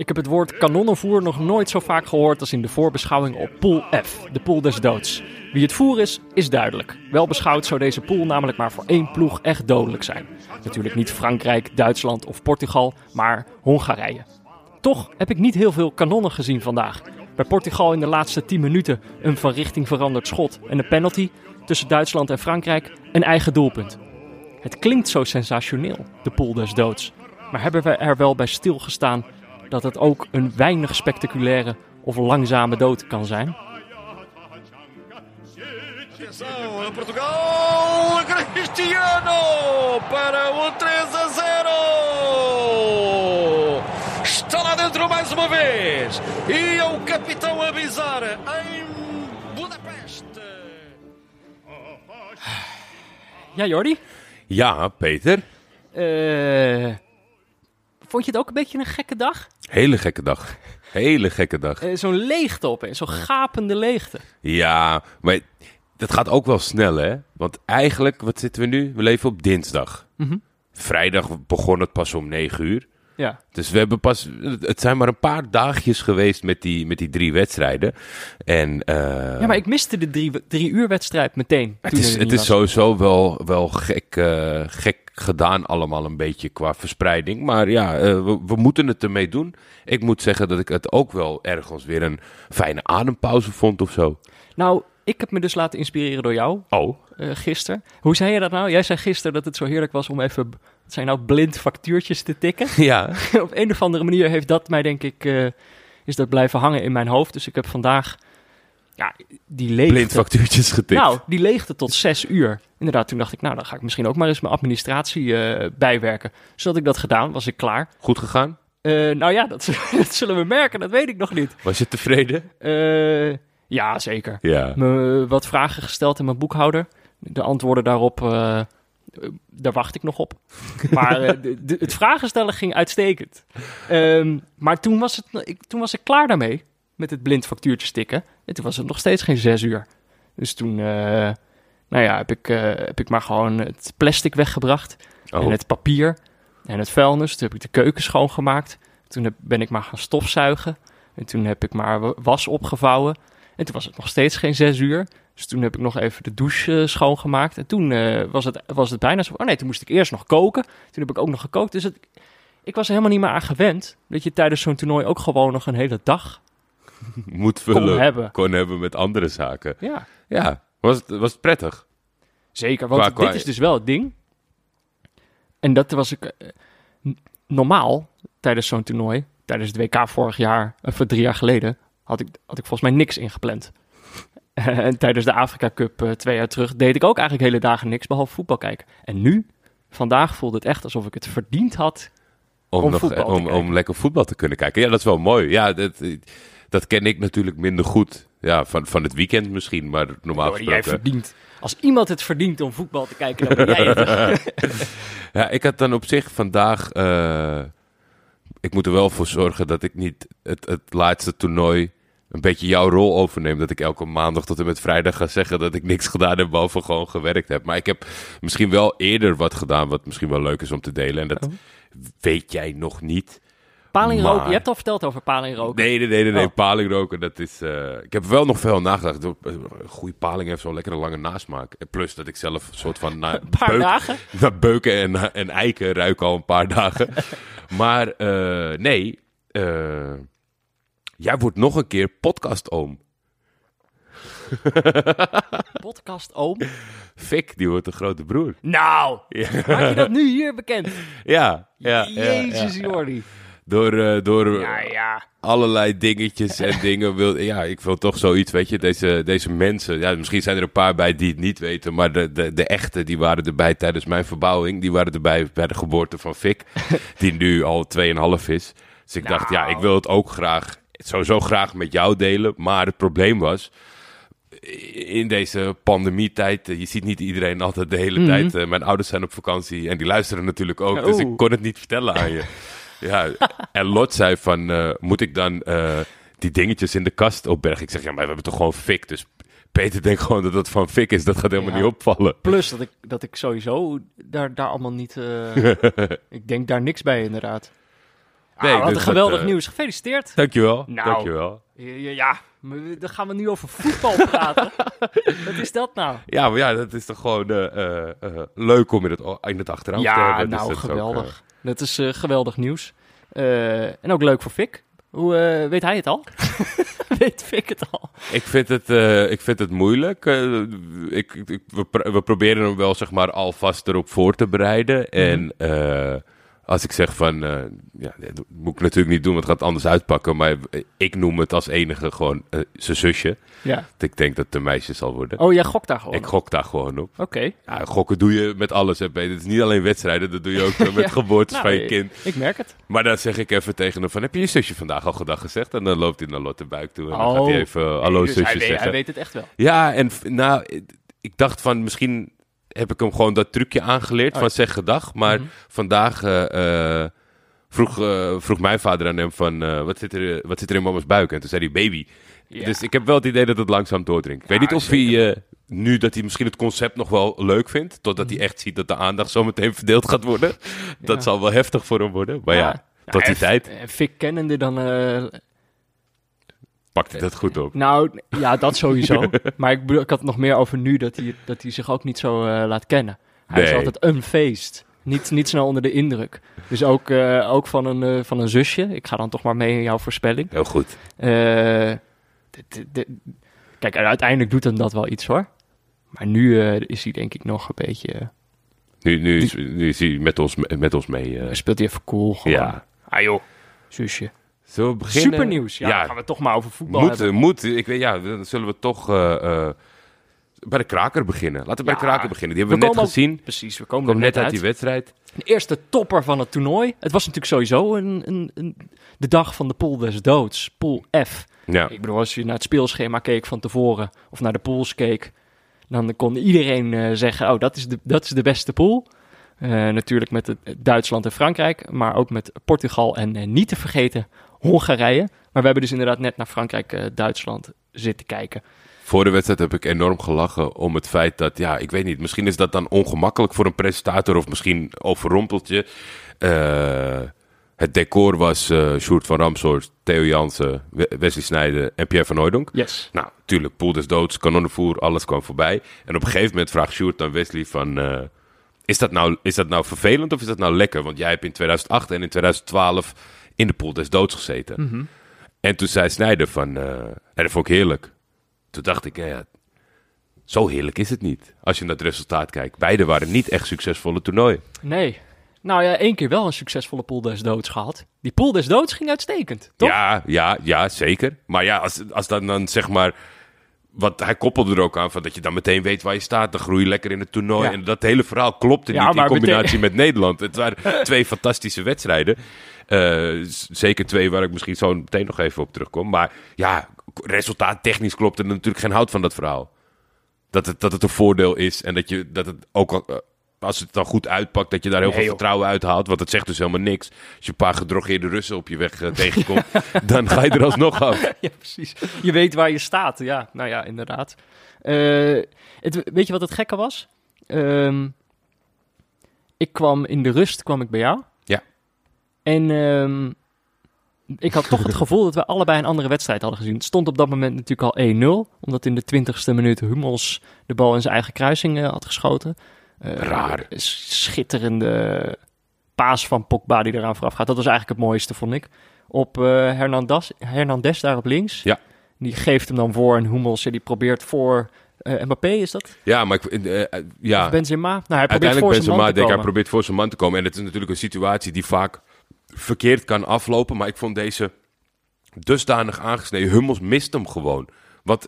Ik heb het woord kanonnenvoer nog nooit zo vaak gehoord als in de voorbeschouwing op Pool F, de pool des doods. Wie het voer is, is duidelijk. Wel beschouwd zou deze pool namelijk maar voor één ploeg echt dodelijk zijn. Natuurlijk niet Frankrijk, Duitsland of Portugal, maar Hongarije. Toch heb ik niet heel veel kanonnen gezien vandaag. Bij Portugal in de laatste 10 minuten een van richting veranderd schot en een penalty. Tussen Duitsland en Frankrijk een eigen doelpunt. Het klinkt zo sensationeel, de pool des doods. Maar hebben we er wel bij stilgestaan dat het ook een weinig spectaculaire of langzame dood kan zijn? Portugal! Cristiano para o 3 a 0! Está lá dentro mais uma vez! E é o capitão a avisar em Budapeste! Ja, Jordi? Ja, Peter. Eh, vond je het ook een beetje een gekke dag? Hele gekke dag. Hele gekke dag. Eh, zo'n leegte op, zo'n gapende leegte. Ja, maar dat gaat ook wel snel, hè? Want eigenlijk, wat zitten we nu? We leven op dinsdag. Mhm. Vrijdag begon het pas om 9 uur. Ja. Dus we hebben pas. Het zijn maar een paar dagjes geweest met die, met die drie wedstrijden. En. eh, ja, maar ik miste de drie, drie uur wedstrijd meteen. Het toen is, er het is was. sowieso wel, wel gek, eh, gek gedaan allemaal een beetje qua verspreiding. Maar ja, eh, we, we moeten het ermee doen. Ik moet zeggen dat ik het ook wel ergens weer een fijne adempauze vond of zo. Nou, ik heb me dus laten inspireren door jou Oh, eh gisteren. Hoe zei je dat nou? Jij zei gisteren dat het zo heerlijk was om even, wat zijn nou, blind factuurtjes te tikken. ja. Op een of andere manier heeft dat mij, denk ik, eh, is dat blijven hangen in mijn hoofd. Dus ik heb vandaag, ja, die leegte... Blind factuurtjes getikt. Nou, die leegte tot zes uur. Inderdaad, toen dacht ik, nou, dan ga ik misschien ook maar eens mijn administratie eh, bijwerken. Dus had ik dat gedaan, was ik klaar. Goed gegaan? Eh, nou ja, dat, dat zullen we merken, dat weet ik nog niet. Was je tevreden? Eh, ja, zeker. Ja. Me wat vragen gesteld in mijn boekhouder. De antwoorden daarop, daar wacht ik nog op. Maar de, de- het vragen stellen ging uitstekend. Ehm, maar toen was, het, ik, toen was ik klaar daarmee, met het blind factuurtje stikken. En toen was het nog steeds geen zes uur. Dus toen, eh, nou ja, heb ik, eh, heb ik maar gewoon het plastic weggebracht. Oh. En het papier en het vuilnis. Toen heb ik de keuken schoongemaakt. Toen heb, ben ik maar gaan stofzuigen. En toen heb ik maar wa- was opgevouwen. En toen was het nog steeds geen zes uur. Dus toen heb ik nog even de douche eh, schoongemaakt. En toen was, het, was het bijna zo. Oh nee, toen moest ik eerst nog koken. Toen heb ik ook nog gekookt. Dus het, ik was er helemaal niet meer aan gewend. Dat je tijdens zo'n toernooi ook gewoon nog een hele dag Moet kon vullen. hebben. Kon hebben met andere zaken. Ja, Ja. Was het, was het prettig? zeker. Want Qua- qua- dit is dus wel het ding. En dat was ik eh, normaal tijdens zo'n toernooi. Tijdens het WK vorig jaar, of drie jaar geleden, had ik, had ik volgens mij niks ingepland. en tijdens de Afrika Cup eh, twee jaar terug deed ik ook eigenlijk hele dagen niks behalve voetbal kijken. En nu, vandaag voelde het echt alsof ik het verdiend had. Om, Om nog, om lekker voetbal te kunnen kijken. Ja, dat is wel mooi. Ja, dat, dat ken ik natuurlijk minder goed. Ja, van, van het weekend misschien, maar normaal Jordi, jij gesproken... verdient. Als iemand het verdient om voetbal te kijken, dan ben jij het. Ja, ik had dan op zich vandaag. eh, ik moet er wel voor zorgen dat ik niet het, het laatste toernooi. een beetje jouw rol overneem. Dat ik elke maandag tot en met vrijdag ga zeggen dat ik niks gedaan heb. behalve gewoon gewerkt heb. Maar ik heb misschien wel eerder wat gedaan. wat misschien wel leuk is om te delen. En dat Oh. weet jij nog niet. Palingroken, Maar- je hebt al verteld over palingroken. Nee, nee, nee, nee. nee. Oh. Palingroken, dat is... eh, ik heb wel nog veel nagedacht. Een goede paling heeft zo'n lekkere lange nasmaak. Plus dat ik zelf een soort van... na- Een paar beuk- dagen. naar beuken en, en eiken ruik al een paar dagen. maar eh, nee, eh, jij wordt nog een keer podcast-oom. Podcast oom. Fik, die wordt een grote broer. Nou, Ja, maak je dat nu hier bekend? ja, ja, ja, Jezus, ja. Jordi. Door, eh, door Ja, ja. allerlei dingetjes en dingen wil... Ja, ik wil toch zoiets, weet je. Deze, deze mensen, ja, misschien zijn er een paar bij die het niet weten... maar de, de, de echte, die waren erbij tijdens mijn verbouwing. Die waren erbij bij de geboorte van Fik, die nu al 2,5 is. Dus ik dacht, ja, Nou. ik wil het ook graag, sowieso graag met jou delen. Maar het probleem was... In deze pandemietijd, eh, je ziet niet iedereen altijd de hele Mhm. tijd. eh, mijn ouders zijn op vakantie en die luisteren natuurlijk ook. Dus ik kon het niet vertellen aan je. Ja, en Lot zei van, eh, moet ik dan eh, die dingetjes in de kast opbergen? Ik zeg, ja, maar we hebben toch gewoon fik. Dus Peter denkt gewoon dat het van fik is. Dat gaat helemaal Ja. niet opvallen. Plus dat ik, dat ik sowieso daar, daar allemaal niet... eh, ik denk daar niks bij, inderdaad. Nee, ah, wat dus een dat, geweldig nieuws. Gefeliciteerd. Dankjewel. Nou. Dankjewel. Ja, ja, dan gaan we nu over voetbal praten. wat is dat nou? Ja, maar ja, dat is toch gewoon leuk om in het, in het achterhoofd te Ja, hebben. Dus nou, dat ook, geweldig. Dat is eh, geweldig nieuws. Eh, en ook leuk voor Fik. Hoe eh, weet hij het al? weet Fik het al? ik, vind het, ik vind het moeilijk. Ik, ik- we, pro- we proberen hem wel zeg maar alvast erop voor te bereiden. Mhm. En als ik zeg van, eh, ja, dat moet ik natuurlijk niet doen, want het gaat anders uitpakken. Maar ik noem het als enige gewoon eh, zijn zusje. Ja. Ik denk dat het een meisje zal worden. Oh, jij gokt daar gewoon. Ik gok daar gewoon op. Oké. Ja, gokken doe je met alles. Het is niet alleen wedstrijden, dat doe je ook met Ja. geboortes Nou, van je kind. Ik merk het. Maar dan zeg ik even tegen hem van, heb je je zusje vandaag al gedag gezegd? En dan loopt hij naar Lotte Buik toe en dan Oh. gaat hij even eh, hallo Nee, dus zusje hij weet, zeggen. hij weet het echt wel. Ja, en nou, ik dacht van, misschien heb ik hem gewoon dat trucje aangeleerd Oh. van zeg gedag. Maar Mhm. vandaag eh, eh, vroeg, eh, vroeg mijn vader aan hem van, wat, zit er, wat zit er in mama's buik? En toen zei hij baby. Ja. Dus ik heb wel het idee dat het langzaam doordringt. Ik weet niet of hij eh, nu dat hij misschien het concept nog wel leuk vindt, totdat Mhm. hij echt ziet dat de aandacht zo meteen verdeeld gaat worden. Dat Ja. zal wel heftig voor hem worden. Maar ja, tot die tijd Fik kennende dan... pakt hij dat goed op. nou, ja, dat sowieso. maar ik, bedoel, ik had het nog meer over nu, dat hij, dat hij zich ook niet zo eh, laat kennen. Hij is altijd een feest. Niet, niet snel onder de indruk. Dus ook, eh, ook van, een, eh, van een zusje. Ik ga dan toch maar mee in jouw voorspelling. Heel goed. Eh, kijk, uiteindelijk doet hem dat wel iets hoor. Maar nu eh, is hij denk ik nog een beetje... eh, Nu, nu, is, nu is hij met ons, met ons mee. eh. speelt hij even cool gewoon. ja. Ah joh, zusje. Zullen we beginnen? Super nieuws. Ja, Ja, gaan we toch maar over voetbal moet, hebben. moet. Ik weet, ja, dan zullen we toch eh, eh, bij de kraker beginnen. Laten we bij de kraker beginnen. Die hebben we, We net komen gezien. Precies, we komen Kom er net net uit die wedstrijd. De eerste topper van het toernooi. Het was natuurlijk sowieso een, een, een, de dag van de pool des doods. Pool F. Ja. Ik bedoel, als je naar het speelschema keek van tevoren, of naar de pools keek, dan kon iedereen eh, zeggen, oh, dat is de, dat is de beste pool. Natuurlijk met het, Duitsland en Frankrijk, maar ook met Portugal en niet te vergeten Hongarije. Maar we hebben dus inderdaad net naar Frankrijk-Duitsland zitten kijken. Voor de wedstrijd heb ik enorm gelachen om het feit dat, ja, ik weet niet, misschien is dat dan ongemakkelijk voor een presentator of misschien overrompelt je. Eh, het decor was eh Sjoerd van Ramshorst, Theo Jansen, We- Wesley Snijden en Pierre van Hooydonk. Yes. Nou, tuurlijk, poel des doods, kanonnenvoer, alles kwam voorbij. En op een gegeven moment vraagt Sjoerd aan Wesley van... eh, is, dat nou, is dat nou vervelend of is dat nou lekker? Want jij hebt in 2008 en in 2012 in de poel des doods gezeten. Mhm. En toen zei Snijder van... eh, nee, dat vond ik heerlijk. Toen dacht ik, ja, ja, zo heerlijk is het niet. Als je naar het resultaat kijkt. Beide waren niet echt succesvolle toernooien. Nee. Nou ja, één keer wel een succesvolle pool des doods gehad. Die pool des doods ging uitstekend, toch? Ja, ja, ja, zeker. Maar ja, als, als dan, dan zeg maar... Want hij koppelde er ook aan van dat je dan meteen weet waar je staat. Dan groei je lekker in het toernooi. Ja. En dat hele verhaal klopte Ja, niet in combinatie met Nederland. Het waren twee fantastische wedstrijden. Eh, zeker twee waar ik misschien zo meteen nog even op terugkom. Maar ja, resultaat technisch klopte er natuurlijk geen hout van dat verhaal. Dat het, dat het een voordeel is en dat, je, dat het ook al, eh, als het dan goed uitpakt, dat je daar heel Nee, veel joh. vertrouwen uit haalt. Want het zegt dus helemaal niks. Als je een paar gedrogeerde Russen op je weg eh, tegenkomt, dan ga je er alsnog af. Ja, precies. Je weet waar je staat. Ja, nou ja, inderdaad. Eh, het, weet je wat het gekke was? Ehm, ik kwam in de rust kwam ik bij jou. Ja. En ehm, ik had toch het gevoel dat we allebei een andere wedstrijd hadden gezien. Het stond op dat moment natuurlijk al 1-0. Omdat in de twintigste minuut Hummels de bal in zijn eigen kruising eh, had geschoten. Eh, Raar. Schitterende paas van Pogba die eraan vooraf gaat. Dat was eigenlijk het mooiste, vond ik. Op eh Hernandez, Hernandez daar op links. Ja. Die geeft hem dan voor en Hummels die probeert voor eh, Mbappé, is dat? Ja, maar ik, ja. Of Benzema? Nou, hij probeert uiteindelijk voor zijn Benzema, man hij komen. probeert voor zijn man te komen. En het is natuurlijk een situatie die vaak verkeerd kan aflopen. Maar ik vond deze dusdanig aangesneden. Hummels mist hem gewoon. Want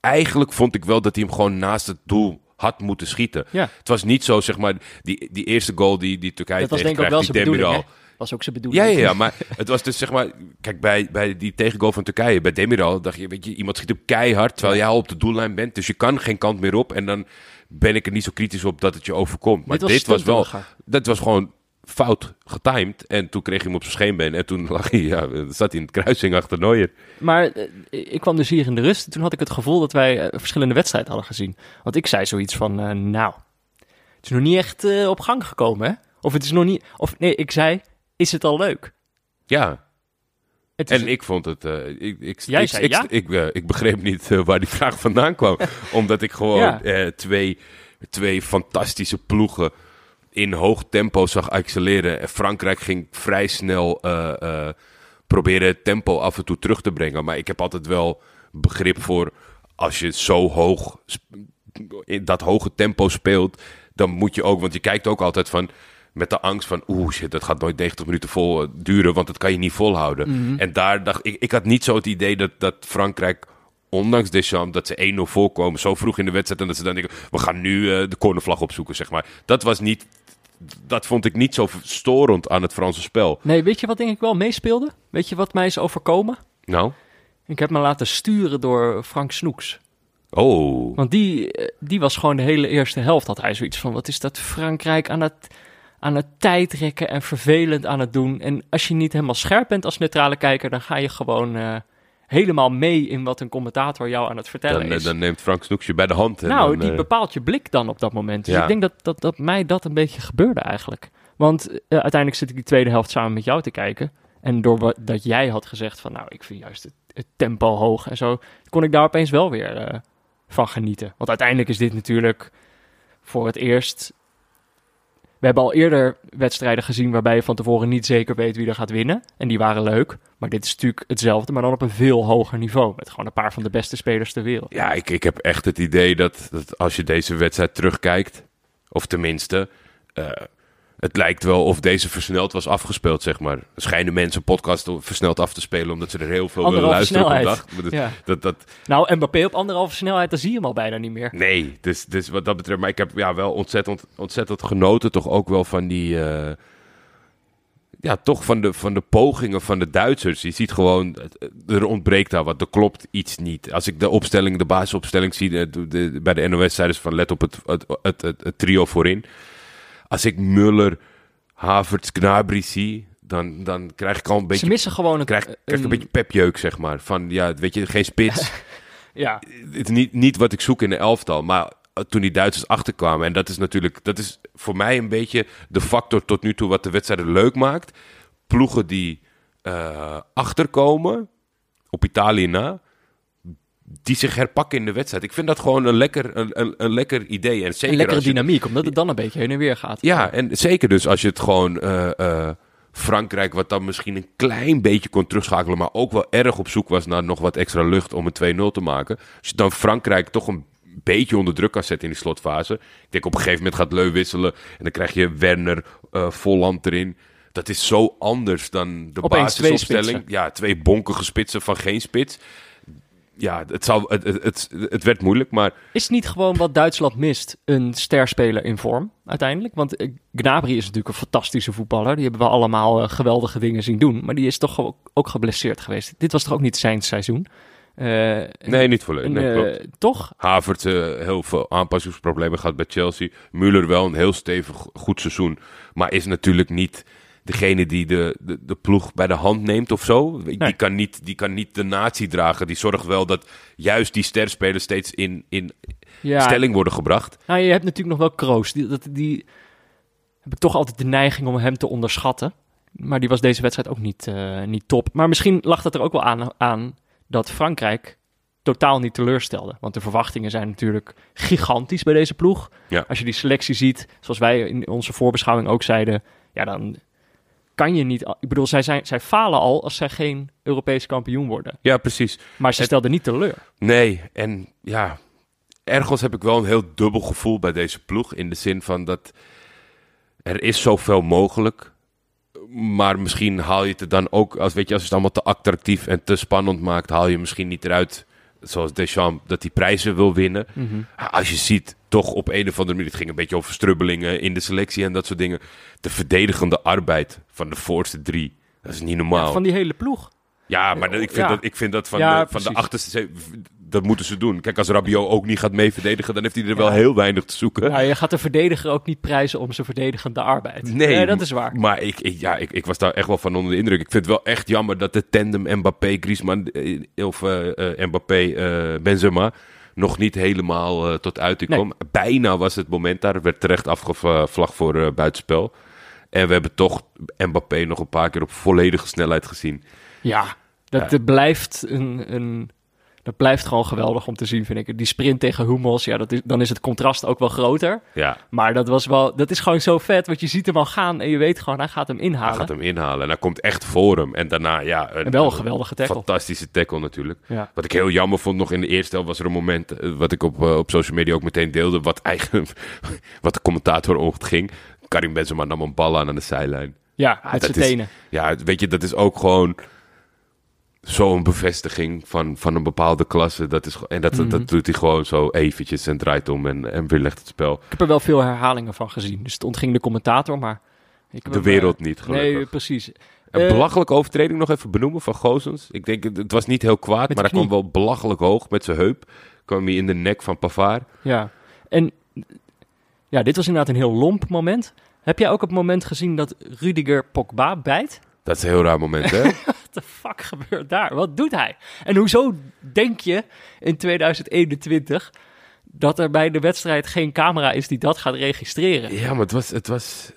eigenlijk vond ik wel dat hij hem gewoon naast het doel had moeten schieten. Ja. Het was niet zo, zeg maar, die, die eerste goal die, die Turkije Dat was denk ik ook tegenkrijgt, wel die? Was ook zijn bedoeling. Ja, ja, ja, maar het was dus zeg maar... Kijk, bij, bij die tegengoal van Turkije, bij Demiral, dacht je, weet je, iemand schiet hem keihard terwijl jij al op de doellijn bent. Dus je kan geen kant meer op. En dan ben ik er niet zo kritisch op dat het je overkomt. Maar Dit dit was wel... Dat was gewoon fout getimed. En toen kreeg hij hem op zijn scheenbeen. En toen lag hij, ja, zat hij in de kruising achter Neuer. Maar eh, ik kwam dus hier in de rust. Toen had ik het gevoel dat wij eh, verschillende wedstrijden hadden gezien. Want ik zei zoiets van, eh, nou, het is nog niet echt op gang gekomen, hè? Of het is nog niet... Of nee, ik zei, is het al leuk? Ja, Het is- en ik vond het... ik, ik, Jij ik, zei ik, ja? ik, ik begreep niet waar die vraag vandaan kwam. omdat ik gewoon Ja. twee, twee fantastische ploegen in hoog tempo zag accelereren. En Frankrijk ging vrij snel eh, eh, proberen het tempo af en toe terug te brengen. Maar ik heb altijd wel begrip voor als je zo hoog in dat hoge tempo speelt, dan moet je ook, want je kijkt ook altijd van met de angst van oeh shit, dat gaat nooit 90 minuten vol eh, duren, want dat kan je niet volhouden. En daar dacht ik, ik had niet zo het idee dat, dat Frankrijk ondanks Deschamps, dat ze 1-0 voorkomen zo vroeg in de wedstrijd en dat ze dan denken, we gaan nu de cornervlag opzoeken, zeg maar. Dat was niet, dat vond ik niet zo storend aan het Franse spel. Nee, weet je wat denk ik wel meespeelde? Weet je wat mij is overkomen? Nou, Ik heb me laten sturen door Frank Snoeks. oh, Want die, eh, die was gewoon de hele eerste helft had hij zoiets van... wat is dat Frankrijk aan het, aan het tijdrekken en vervelend aan het doen. En als je niet helemaal scherp bent als neutrale kijker... dan ga je gewoon eh, helemaal mee in wat een commentator jou aan het vertellen dan, eh, is. dan neemt Frank Snoeks je bij de hand. en nou, dan, die eh, bepaalt je blik dan op dat moment. Dus Ja. ik denk dat, dat, dat mij dat een beetje gebeurde eigenlijk. Want eh, uiteindelijk zit ik die tweede helft samen met jou te kijken. En doordat dat jij had gezegd van... nou, ik vind juist het, het tempo hoog en zo... kon ik daar opeens wel weer van genieten. Want uiteindelijk is dit natuurlijk voor het eerst... We hebben al eerder wedstrijden gezien waarbij je van tevoren niet zeker weet wie er gaat winnen. En die waren leuk. Maar dit is natuurlijk hetzelfde, maar dan op een veel hoger niveau. Met gewoon een paar van de beste spelers ter wereld. Ja, ik, ik heb echt het idee dat, dat als je deze wedstrijd terugkijkt, of tenminste, eh, het lijkt wel of deze versneld was afgespeeld, zeg maar. Schijnen mensen podcast versneld af te spelen omdat ze er heel veel willen luisteren op snelheid. dag. Maar dat, Ja. dat, dat, Nou, Mbappé op anderhalve snelheid, dan zie je hem al bijna niet meer. nee, dus, dus wat dat betreft. Maar ik heb ja, wel ontzettend, ontzettend genoten, toch ook wel van die. eh, ja, toch van de, van de pogingen van de Duitsers. Je ziet gewoon, er ontbreekt daar wat. Er klopt iets niet. Als ik de opstelling, de basisopstelling zie, de, de- bij de NOS zeiden ze van let op het, het, het trio voorin. Als ik Muller, Havertz, Gnabry zie, dan, dan krijg ik al een Ze beetje, missen gewoon het, krijg, krijg ik een een- beetje pepjeuk, zeg maar. Van, ja, weet je, geen spits. Ja, het is niet, niet wat ik zoek in de elftal. Maar eh, toen die Duitsers achterkwamen. En dat is natuurlijk. Dat is voor mij een beetje de factor tot nu toe wat de wedstrijden leuk maakt. Ploegen die eh, achterkomen. Op Italië na. Die zich herpakken in de wedstrijd. Ik vind dat gewoon een lekker, een, een, een lekker idee. En zeker een lekkere je- dynamiek, omdat het dan een beetje heen en weer gaat. ja, en zeker dus als je het gewoon eh, eh, Frankrijk, wat dan misschien een klein beetje kon terugschakelen, maar ook wel erg op zoek was naar nog wat extra lucht om een 2-0 te maken. Als je dan Frankrijk toch een beetje onder druk kan zetten in die slotfase. Ik denk op een gegeven moment gaat Leu wisselen en dan krijg je Werner, eh Volland erin. Dat is zo anders dan de Opeens basisopstelling. Ja, twee bonkige spitsen van geen spits. Ja, het, zou, het, het, het, werd moeilijk, maar Is niet gewoon wat Duitsland mist? Een sterspeler in vorm, uiteindelijk? Want eh, Gnabry is natuurlijk een fantastische voetballer. Die hebben we allemaal eh, geweldige dingen zien doen. Maar die is toch ook, ook geblesseerd geweest. Dit was toch ook niet zijn seizoen? Eh, nee, niet volledig. Nee, klopt. toch? Havertz eh, heel veel aanpassingsproblemen gehad bij Chelsea. Müller wel een heel stevig goed seizoen. Maar is natuurlijk niet degene die de, de, de ploeg bij de hand neemt of zo. Die, kan niet, die kan niet de natie dragen. Die zorgt wel dat juist die sterspelers steeds in, in Ja, stelling worden gebracht. Nou, je hebt natuurlijk nog wel Kroos. Die, dat, die heb ik toch altijd de neiging om hem te onderschatten. Maar die was deze wedstrijd ook niet, eh, niet top. Maar misschien lag dat er ook wel aan, aan dat Frankrijk totaal niet teleurstelde. Want de verwachtingen zijn natuurlijk gigantisch bij deze ploeg. Ja. Als je die selectie ziet, zoals wij in onze voorbeschouwing ook zeiden... ja, dan kan je niet... Ik bedoel, zij, zijn, zij falen al als zij geen Europees kampioen worden. Ja, precies. Maar ze stelden niet teleur. Nee, en ja, ergens heb ik wel een heel dubbel gevoel bij deze ploeg. In de zin van dat er is zoveel mogelijk. Maar misschien haal je het er dan ook, als, weet je, als je het allemaal te attractief en te spannend maakt, haal je misschien niet eruit, zoals Deschamps, dat hij prijzen wil winnen. Als je ziet, toch op een of andere manier, het ging een beetje over strubbelingen in de selectie en dat soort dingen. De verdedigende arbeid van de voorste drie, dat is niet normaal. Van die hele ploeg. Ja, maar ik vind, Ja. dat, ik vind dat van, Ja, de, van de achterste... Dat moeten ze doen. Kijk, als Rabiot ook niet gaat mee verdedigen... dan heeft hij er wel heel weinig te zoeken. Nou, je gaat de verdediger ook niet prijzen om zijn verdedigende arbeid. Nee, dat is waar. Maar ik, ik, ja, ik, ik was daar echt wel van onder de indruk. Ik vind het wel echt jammer dat de tandem Mbappé, Griezmann... eh, of eh, eh, Mbappé, Benzema... nog niet helemaal tot uiting Nee. kwam. Bijna was het moment daar. Er werd terecht afgevlacht voor buitenspel. En we hebben toch Mbappé nog een paar keer op volledige snelheid gezien. Ja, dat Ja. blijft een, een... Dat blijft gewoon geweldig om te zien, vind ik. Die sprint tegen Hummels, ja, dat is, dan is het contrast ook wel groter. Ja, Maar dat was wel, dat is gewoon zo vet, want je ziet hem al gaan en je weet gewoon, hij gaat hem hij inhalen. gaat hem inhalen. En hij komt echt voor hem. En daarna, ja... Een, En wel een geweldige tackle. Fantastische tackle natuurlijk. Ja. Wat ik heel jammer vond nog in de eerste helft was er een moment... eh, wat ik op, eh, op social media ook meteen deelde... wat eigenlijk wat de commentator ontging. Karim Benzema nam een bal aan aan de zijlijn. Ja, Ah, met dat zijn tenen. Ja, weet je, dat is ook gewoon zo'n bevestiging van, van een bepaalde klasse. Dat is, en dat, Mhm. dat doet hij gewoon zo eventjes en draait om en, en weer legt het spel. Ik heb er wel veel herhalingen van gezien. Dus het ontging de commentator, maar... Ik De eh, wereld niet, gelukkig. Nee, precies. Een Eh, belachelijke overtreding nog even benoemen van Gozens. Ik denk, het was niet heel kwaad, maar hij kwam wel belachelijk hoog met zijn heup. Kwam hij in de nek van Pavard. Ja, en ja, dit was inderdaad een heel lomp moment. Heb jij ook het moment gezien dat Rudiger Pogba bijt? Dat is een heel raar moment, hè? The fuck gebeurt daar? Wat doet hij? En hoezo denk je in 2021 dat er bij de wedstrijd geen camera is die dat gaat registreren? ja, maar het was, het was,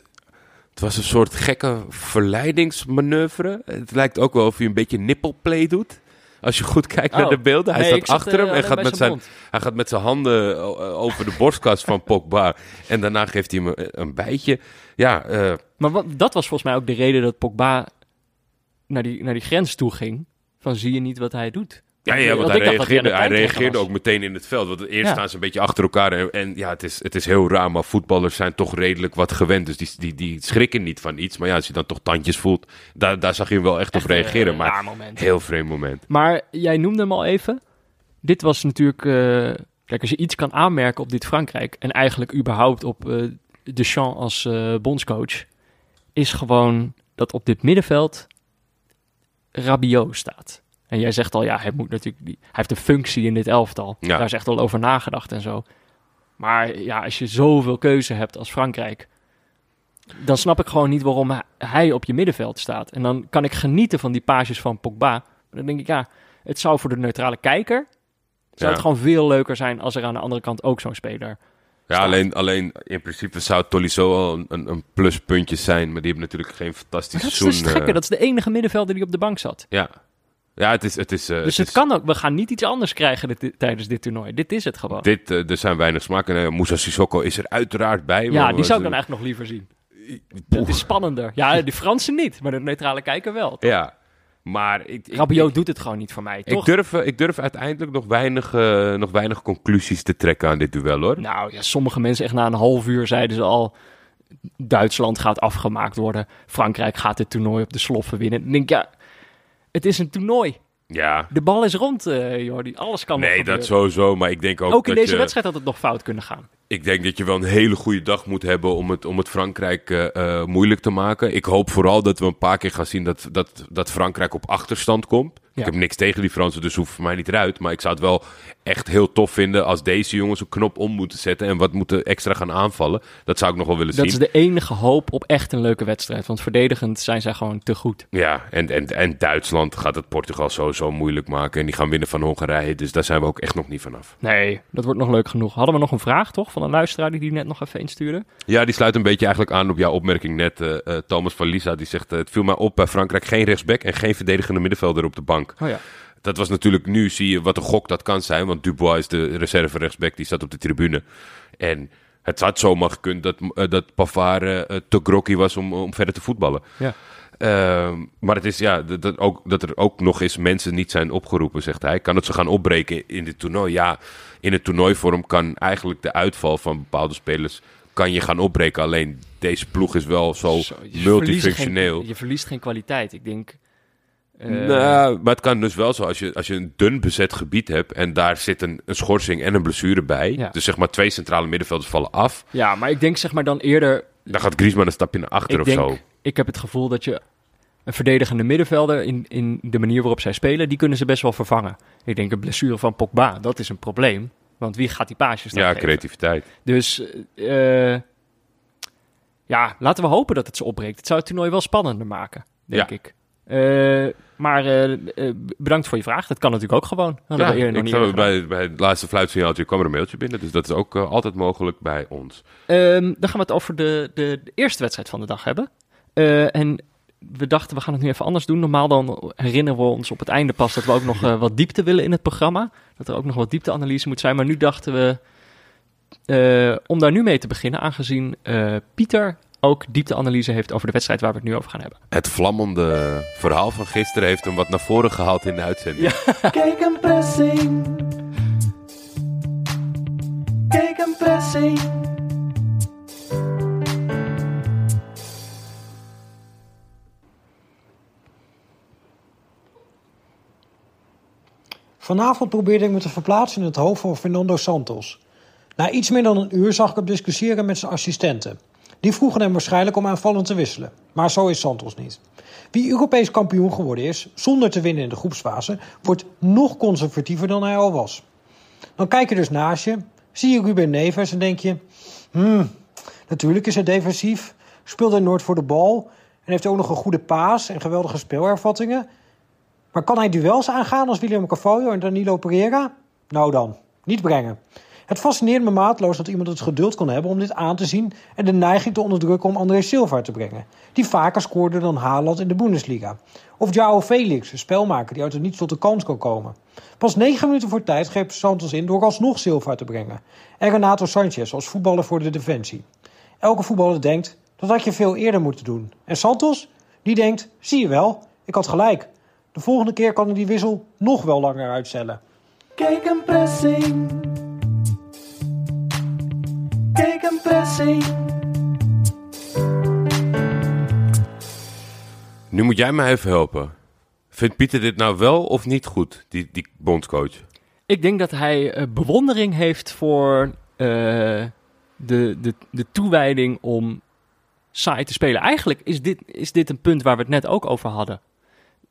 het was een soort gekke verleidingsmanoeuvre. Het lijkt ook wel of hij een beetje nippelplay doet. Als je goed kijkt naar Oh. de beelden. Hij Nee, staat achter eh, hem en alleen gaat met zijn mond. hij gaat met zijn handen eh, over de borstkas van Pogba. En daarna geeft hij hem een, een bijtje. Ja, eh, Maar wat, dat was volgens mij ook de reden dat Pogba naar die, naar die grens toe ging. Van zie je niet wat hij doet? Ja, ja, want hij reageerde, hij reageerde ook meteen in het veld. Want eerst Ja. staan ze een beetje achter elkaar. En, en ja, het is, het is heel raar, maar voetballers zijn toch redelijk wat gewend. Dus die, die, die schrikken niet van iets. Maar ja, als je dan toch tandjes voelt, daar, daar zag je hem wel echt, Echt, op reageren. maar moment. heel vreemd moment. Maar jij noemde hem al even. Dit was natuurlijk... eh, kijk, als je iets kan aanmerken op dit Frankrijk... en eigenlijk überhaupt op eh Deschamps als eh, bondscoach... is gewoon dat op dit middenveld Rabiot staat. En jij zegt al, ja, hij, moet natuurlijk die, hij heeft een functie in dit elftal. Ja. Daar is echt al over nagedacht en zo. Maar ja, als je zoveel keuze hebt als Frankrijk... dan snap ik gewoon niet waarom hij- hij op je middenveld staat. En dan kan ik genieten van die pages van Pogba. Maar dan denk ik, ja, het zou voor de neutrale kijker... zou Ja. het gewoon veel leuker zijn als er aan de andere kant ook zo'n speler... Ja, alleen, alleen in principe zou Tolisso al een, een, pluspuntje zijn. Maar die hebben natuurlijk geen fantastisch Maar dat is seizoen. dus het Dat is de enige middenvelder die op de bank zat. Ja, ja het is... Het is eh, dus het het, is- kan ook. We gaan niet iets anders krijgen dit- tijdens dit toernooi. Dit is het gewoon. Dit, eh, er zijn weinig smaken. En, eh, Moussa Sissoko is er uiteraard bij. ja, maar- die zou ik dan eigenlijk nog liever zien. Dat is spannender. Ja, die Fransen niet, maar de neutrale kijker wel. Ja, maar ik, ik, Rabiot doet het gewoon niet voor mij, Ik toch? durf, eh, ik durf uiteindelijk nog weinig, eh, nog weinig conclusies te trekken aan dit duel hoor. Nou ja, sommige mensen echt na een half uur zeiden ze al... Duitsland gaat afgemaakt worden. Frankrijk gaat dit toernooi op de sloffen winnen. Dan denk ik, ja, het is een toernooi. Ja, De bal is rond, eh Jordi. Alles kan nee, dat sowieso. Maar ik denk ook, Ook in dat deze je, wedstrijd had het nog fout kunnen gaan. Ik denk dat je wel een hele goede dag moet hebben om het, om het Frankrijk eh, eh, moeilijk te maken. Ik hoop vooral dat we een paar keer gaan zien dat, dat, dat Frankrijk op achterstand komt. Ja. Ik heb niks tegen die Fransen, dus hoeft voor mij niet eruit. Maar ik zou het wel echt heel tof vinden als deze jongens een knop om moeten zetten en wat moeten extra gaan aanvallen. Dat zou ik nog wel willen Dat zien. is de enige hoop op echt een leuke wedstrijd. Want verdedigend zijn zij gewoon te goed. Ja, en, en, en Duitsland gaat het Portugal sowieso moeilijk maken. En die gaan winnen van Hongarije. Dus daar zijn we ook echt nog niet vanaf. Nee, dat wordt nog leuk genoeg. Hadden we nog een vraag, toch? Van een luisteraar die die net nog even instuurde. Ja, die sluit een beetje eigenlijk aan op jouw opmerking net. eh, eh, Thomas van Lisa, die zegt... eh, het viel mij op bij Frankrijk geen rechtsback en geen verdedigende middenvelder op de bank. Oh ja. Dat was natuurlijk nu, zie je wat een gok dat kan zijn. Want Dubois is de reserve rechtsback, die staat op de tribune. En het had zomaar gekund dat, eh, dat Pavard te grokkie was om, om verder te voetballen. Ja. Ehm, maar het is ja, dat, dat, ook, dat er ook nog eens mensen niet zijn opgeroepen, zegt hij. Kan het ze gaan opbreken in dit toernooi? Ja, in het toernooivorm kan eigenlijk de uitval van bepaalde spelers kan je gaan opbreken. Alleen deze ploeg is wel zo, Zo, je multifunctioneel. verliest geen- je verliest geen kwaliteit. Ik denk... eh, Nou, maar het kan dus wel zo als je, als je een dun bezet gebied hebt en daar zit een, een schorsing en een blessure bij. Ja. Dus zeg maar twee centrale middenvelders vallen af. Ja, maar ik denk zeg maar dan eerder... Dan gaat Griezmann een stapje naar achter Ik of denk, zo. Ik heb het gevoel dat je een verdedigende middenvelder in, in de manier waarop zij spelen, die kunnen ze best wel vervangen. Ik denk een blessure van Pogba, dat is een probleem. Want wie gaat die paasjes dan Ja, geven? creativiteit. Dus eh, ja, laten we hopen dat het ze opbreekt. Het zou het toernooi wel spannender maken, denk Ja. ik. Eh, maar eh, bedankt voor je vraag. Dat kan natuurlijk ook gewoon. Ja, we eerder nog ik zou- bij, bij het laatste fluitsignaaltje kwam er een mailtje binnen. Dus dat is ook altijd mogelijk bij ons. Ehm, dan gaan we het over de, de, de eerste wedstrijd van de dag hebben. Eh, en we dachten, we gaan het nu even anders doen. Normaal dan herinneren we ons op het einde pas dat we ook nog eh, wat diepte willen in het programma. Dat er ook nog wat diepteanalyse moet zijn. Maar nu dachten we, eh, om daar nu mee te beginnen, aangezien eh, Pieter ook diepteanalyse heeft over de wedstrijd waar we het nu over gaan hebben. Het vlammende verhaal van gisteren heeft hem wat naar voren gehaald in de uitzending. Kijk een pressing. Kijk een pressing. Vanavond probeerde ik me te verplaatsen in het hoofd van Fernando Santos. Na iets meer dan een uur zag ik hem discussiëren met zijn assistenten. Die vroegen hem waarschijnlijk om aanvallend te wisselen. Maar zo is Santos niet. Wie Europees kampioen geworden is, zonder te winnen in de groepsfase, wordt nog conservatiever dan hij al was. Dan kijk je dus naast je, zie je Ruben Neves en denk je... Hmm, natuurlijk is hij defensief, speelt hij nooit voor de bal... en heeft ook nog een goede paas en geweldige speelervattingen... Maar kan hij duels aangaan als William Carvalho en Danilo Pereira? Nou dan, niet brengen. Het fascineert me maatloos dat iemand het geduld kon hebben om dit aan te zien en de neiging te onderdrukken om André Silva te brengen, die vaker scoorde dan Haaland in de Bundesliga. Of Joao Felix, een spelmaker die uit het niets tot de kans kan komen. Pas negen minuten voor tijd greep Santos in door alsnog Silva te brengen. En Renato Sanchez als voetballer voor de defensie. Elke voetballer denkt, dat had je veel eerder moeten doen. En Santos, die denkt, zie je wel, ik had gelijk. De volgende keer kan hij die wissel nog wel langer uitstellen. Kijk een pressing. Kijk een pressing. Nu moet jij me even helpen. Vindt Pieter dit nou wel of niet goed, die, die bondscoach? Ik denk dat hij eh, bewondering heeft voor eh, de, de, de toewijding om saai te spelen. Eigenlijk is dit, is dit een punt waar we het net ook over hadden.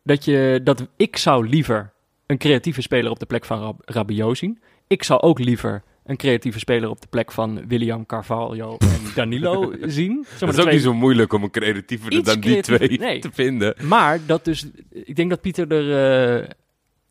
Dat, je, dat ik zou liever een creatieve speler op de plek van Rab Rabiot zien. Ik zou ook liever een creatieve speler op de plek van William Carvalho en Danilo zien. Het is ook twee- niet zo moeilijk om een creatiever Iets dan die twee nee. te vinden. Maar dat dus, ik denk dat Pieter er, eh,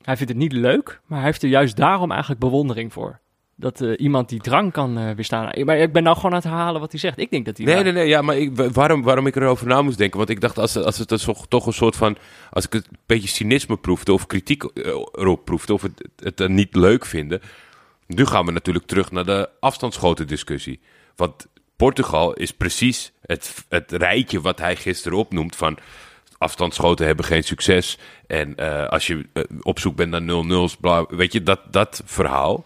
hij vindt het niet leuk, maar hij heeft er juist daarom eigenlijk bewondering voor. Dat eh, iemand die drang kan eh, weerstaan. Maar ik ben nou gewoon aan het herhalen wat hij zegt. Ik denk dat hij. Nee, nee, nee. Ja, maar ik, wa- waarom, waarom ik erover na moest denken? Want ik dacht, als, als het dus toch, toch een soort van... Als ik het een beetje cynisme proefde of kritiek eh, erop proefde... of het, het niet leuk vinden... Nu gaan we natuurlijk terug naar de afstandsschoten discussie. Want Portugal is precies het, het rijtje wat hij gisteren opnoemt van... Afstandsschoten hebben geen succes. En als je op zoek bent naar 0-0's, bla, weet je, dat, dat verhaal.